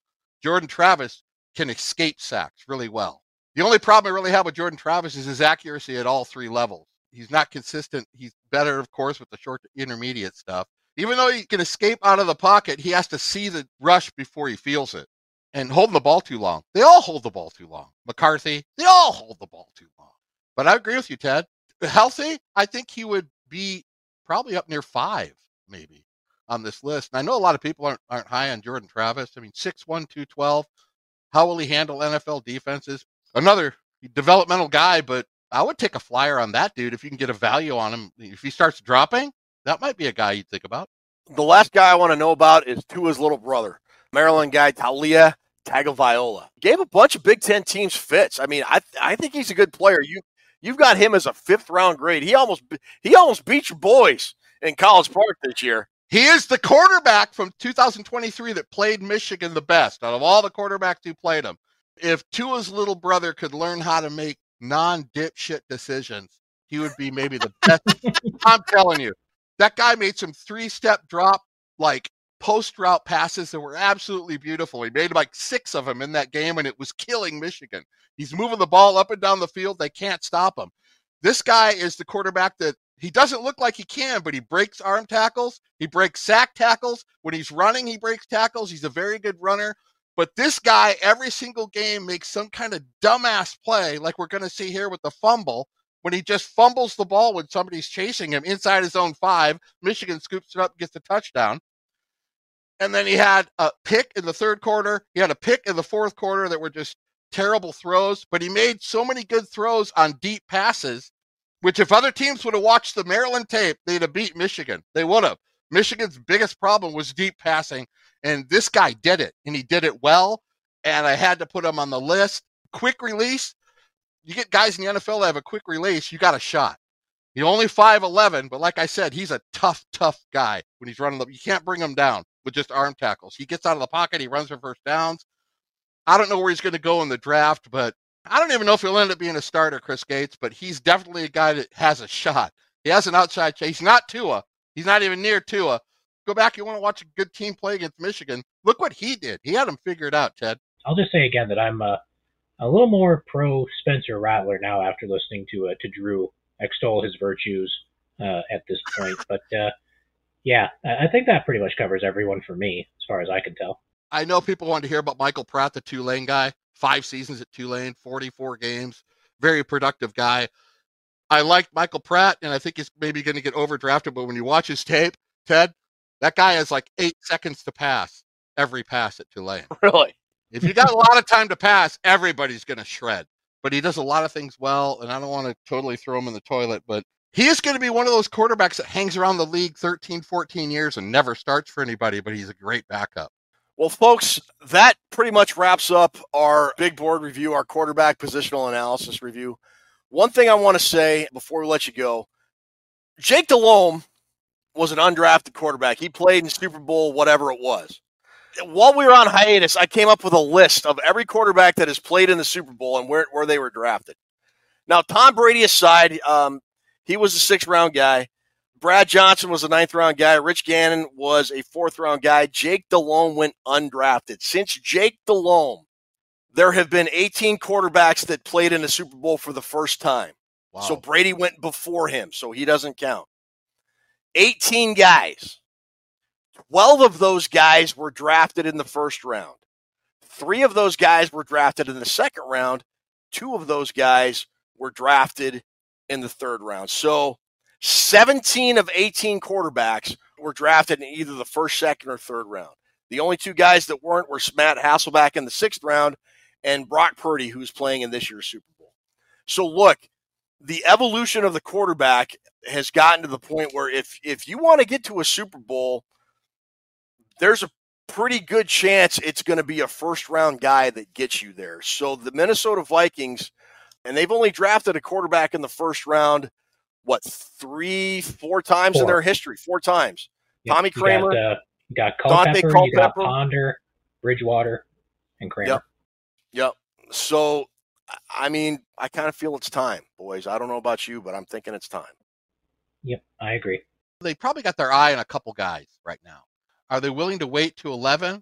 Jordan Travis can escape sacks really well. The only problem I really have with Jordan Travis is his accuracy at all three levels. He's not consistent. He's better, of course, with the short intermediate stuff. Even though he can escape out of the pocket, he has to see the rush before he feels it. And holding the ball too long. They all hold the ball too long. McCarthy, they all hold the ball too long. But I agree with you, Ted. Healthy, I think he would be probably up near five, maybe, on this list. And I know a lot of people aren't, aren't high on Jordan Travis. I mean, 6'1, 212. How will he handle NFL defenses? Another developmental guy, but I would take a flyer on that dude if you can get a value on him. If he starts dropping, that might be a guy you'd think about. The last guy I want to know about is Tua's little brother, Maryland guy Taulia Tagovailoa. Gave a bunch of Big Ten teams fits. I mean, I I think he's a good player. You You've got him as a fifth round grade. He almost he almost beat your boys in College Park this year. He is the quarterback from 2023 that played Michigan the best out of all the quarterbacks who played him. If Tua's little brother could learn how to make non dipshit decisions, he would be maybe the best. I'm telling you, that guy made some three step drop, like post route passes that were absolutely beautiful. He made like six of them in that game, and it was killing Michigan. He's moving the ball up and down the field. They can't stop him. This guy is the quarterback that he doesn't look like he can, but he breaks arm tackles. He breaks sack tackles. When he's running, he breaks tackles. He's a very good runner. But this guy, every single game, makes some kind of dumbass play, like we're going to see here with the fumble, when he just fumbles the ball when somebody's chasing him inside his own five. Michigan scoops it up, gets the touchdown. And then he had a pick in the third quarter. He had a pick in the fourth quarter that were just terrible throws, but he made so many good throws on deep passes which if other teams would have watched the Maryland tape, they'd have beat Michigan. They would have. Michigan's biggest problem was deep passing, and this guy did it, and he did it well. And I had to put him on the list. Quick release. You get guys in the NFL that have a quick release, you got a shot. He only 5'11, but like I said, he's a tough, tough guy when he's running the you can't bring him down with just arm tackles. He gets out of the pocket, he runs for first downs. I don't know where he's going to go in the draft, but I don't even know if he'll end up being a starter, Chris Gates, but he's definitely a guy that has a shot. He has an outside chase. He's not Tua. He's not even near Tua. Go back. You want to watch a good team play against Michigan. Look what he did. He had him figured out, Ted. I'll just say again that I'm uh, a little more pro Spencer Rattler now after listening to uh, to Drew extol his virtues uh, at this point. But uh, yeah, I think that pretty much covers everyone for me, as far as I can tell. I know people want to hear about Michael Pratt, the Tulane guy five seasons at Tulane, 44 games, very productive guy. I liked Michael Pratt, and I think he's maybe going to get overdrafted. But when you watch his tape, Ted, that guy has like eight seconds to pass every pass at Tulane. Really? If you got a lot of time to pass, everybody's going to shred. But he does a lot of things well, and I don't want to totally throw him in the toilet, but he is going to be one of those quarterbacks that hangs around the league 13, 14 years and never starts for anybody, but he's a great backup. Well, folks, that pretty much wraps up our big board review, our quarterback positional analysis review. One thing I want to say before we let you go Jake Delhomme was an undrafted quarterback. He played in Super Bowl, whatever it was. While we were on hiatus, I came up with a list of every quarterback that has played in the Super Bowl and where, where they were drafted. Now, Tom Brady aside, um, he was a sixth round guy. Brad Johnson was a ninth round guy. Rich Gannon was a fourth round guy. Jake Delhomme went undrafted. Since Jake Delhomme, there have been 18 quarterbacks that played in the Super Bowl for the first time. Wow. So Brady went before him, so he doesn't count. 18 guys. 12 of those guys were drafted in the first round. Three of those guys were drafted in the second round. Two of those guys were drafted in the third round. So 17 of 18 quarterbacks were drafted in either the first, second, or third round. The only two guys that weren't were Matt Hasselbeck in the sixth round and Brock Purdy, who's playing in this year's Super Bowl. So, look, the evolution of the quarterback has gotten to the point where if if you want to get to a Super Bowl, there's a pretty good chance it's going to be a first round guy that gets you there. So the Minnesota Vikings, and they've only drafted a quarterback in the first round what three, four times four. in their history, four times. Yep. Tommy Kramer, you got, uh, you got Culpepper, Daunte Culpepper, you got Ponder, Bridgewater, and Kramer. Yep. Yep. So, I mean, I kind of feel it's time, boys. I don't know about you, but I'm thinking it's time. Yep, I agree. They probably got their eye on a couple guys right now. Are they willing to wait to 11?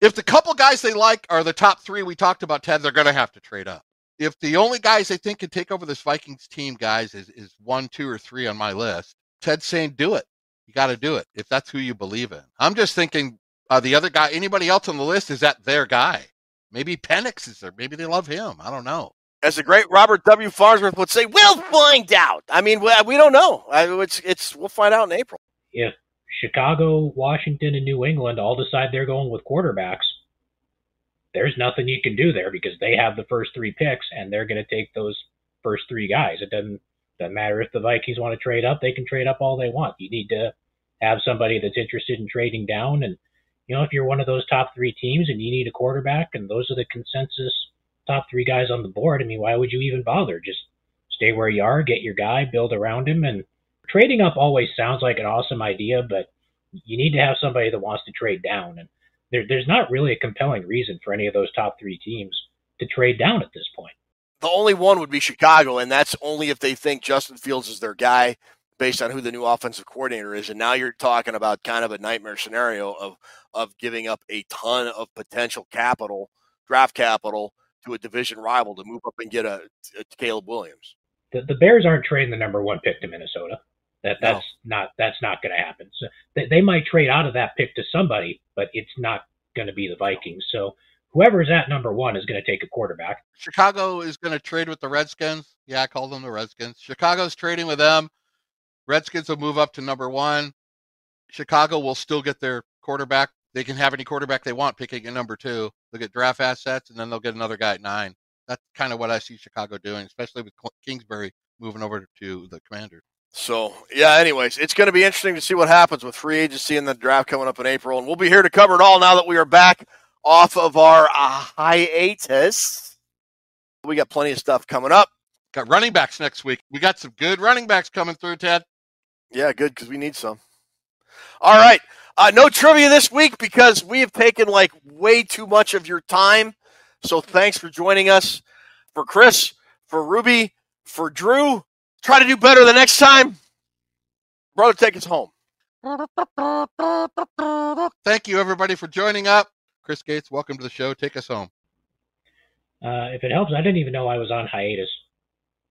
If the couple guys they like are the top three we talked about, Ted, they're going to have to trade up if the only guys they think can take over this Vikings team, guys, is, is one, two, or three on my list, Ted's saying do it. You got to do it if that's who you believe in. I'm just thinking uh, the other guy, anybody else on the list, is that their guy? Maybe Penix is there. Maybe they love him. I don't know. As the great Robert W. Farnsworth would say, "We'll find out." I mean, we don't know. It's it's we'll find out in April. If Chicago, Washington, and New England all decide they're going with quarterbacks, there's nothing you can do there because they have the first three picks and they're going to take those first three guys. It doesn't doesn't matter if the Vikings want to trade up; they can trade up all they want. You need to have somebody that's interested in trading down, and you know if you're one of those top three teams and you need a quarterback, and those are the consensus top three guys on the board. I mean, why would you even bother? Just stay where you are, get your guy, build around him, and trading up always sounds like an awesome idea, but you need to have somebody that wants to trade down, and there, there's not really a compelling reason for any of those top three teams to trade down at this point. The only one would be Chicago, and that's only if they think Justin Fields is their guy based on who the new offensive coordinator is. And now you're talking about kind of a nightmare scenario of of giving up a ton of potential capital, draft capital, to a division rival to move up and get a, a Caleb Williams. The, the Bears aren't trading the number one pick to Minnesota. That that's no. not that's not going to happen. So they, they might trade out of that pick to somebody, but it's not going to be the Vikings. So whoever's at number one is going to take a quarterback. Chicago is going to trade with the Redskins. Yeah, I call them the Redskins. Chicago's trading with them. Redskins will move up to number one. Chicago will still get their quarterback. They can have any quarterback they want picking at number two. They'll get draft assets, and then they'll get another guy at nine. That's kind of what I see Chicago doing, especially with Kingsbury moving over to the Commanders. So, yeah, anyways, it's going to be interesting to see what happens with free agency and the draft coming up in April. And we'll be here to cover it all now that we are back off of our uh, hiatus. We got plenty of stuff coming up. Got running backs next week. We got some good running backs coming through, Ted. Yeah, good because we need some. All right. Uh, no trivia this week because we have taken like way too much of your time. So thanks for joining us. For Chris, for Ruby, for Drew, try to do better the next time. Brother, take us home. Thank you, everybody, for joining up. Chris Gates, welcome to the show. Take us home. Uh, if it helps, I didn't even know I was on hiatus.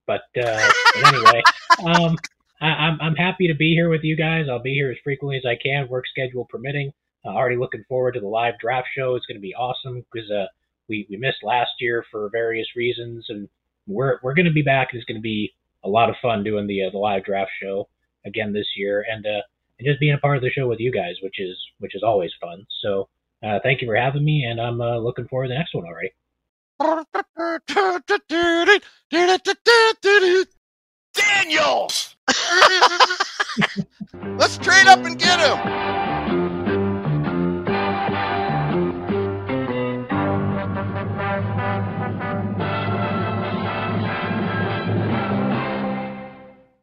But, uh, but anyway, um, I, am I'm, I'm happy to be here with you guys. I'll be here as frequently as I can, work schedule permitting. Uh, already looking forward to the live draft show. It's going to be awesome because uh, we we missed last year for various reasons, and we're we're going to be back. It's going to be a lot of fun doing the uh, the live draft show again this year, and uh, and just being a part of the show with you guys, which is which is always fun. So uh, thank you for having me, and I'm uh, looking forward to the next one already. Daniels! Let's trade up and get him.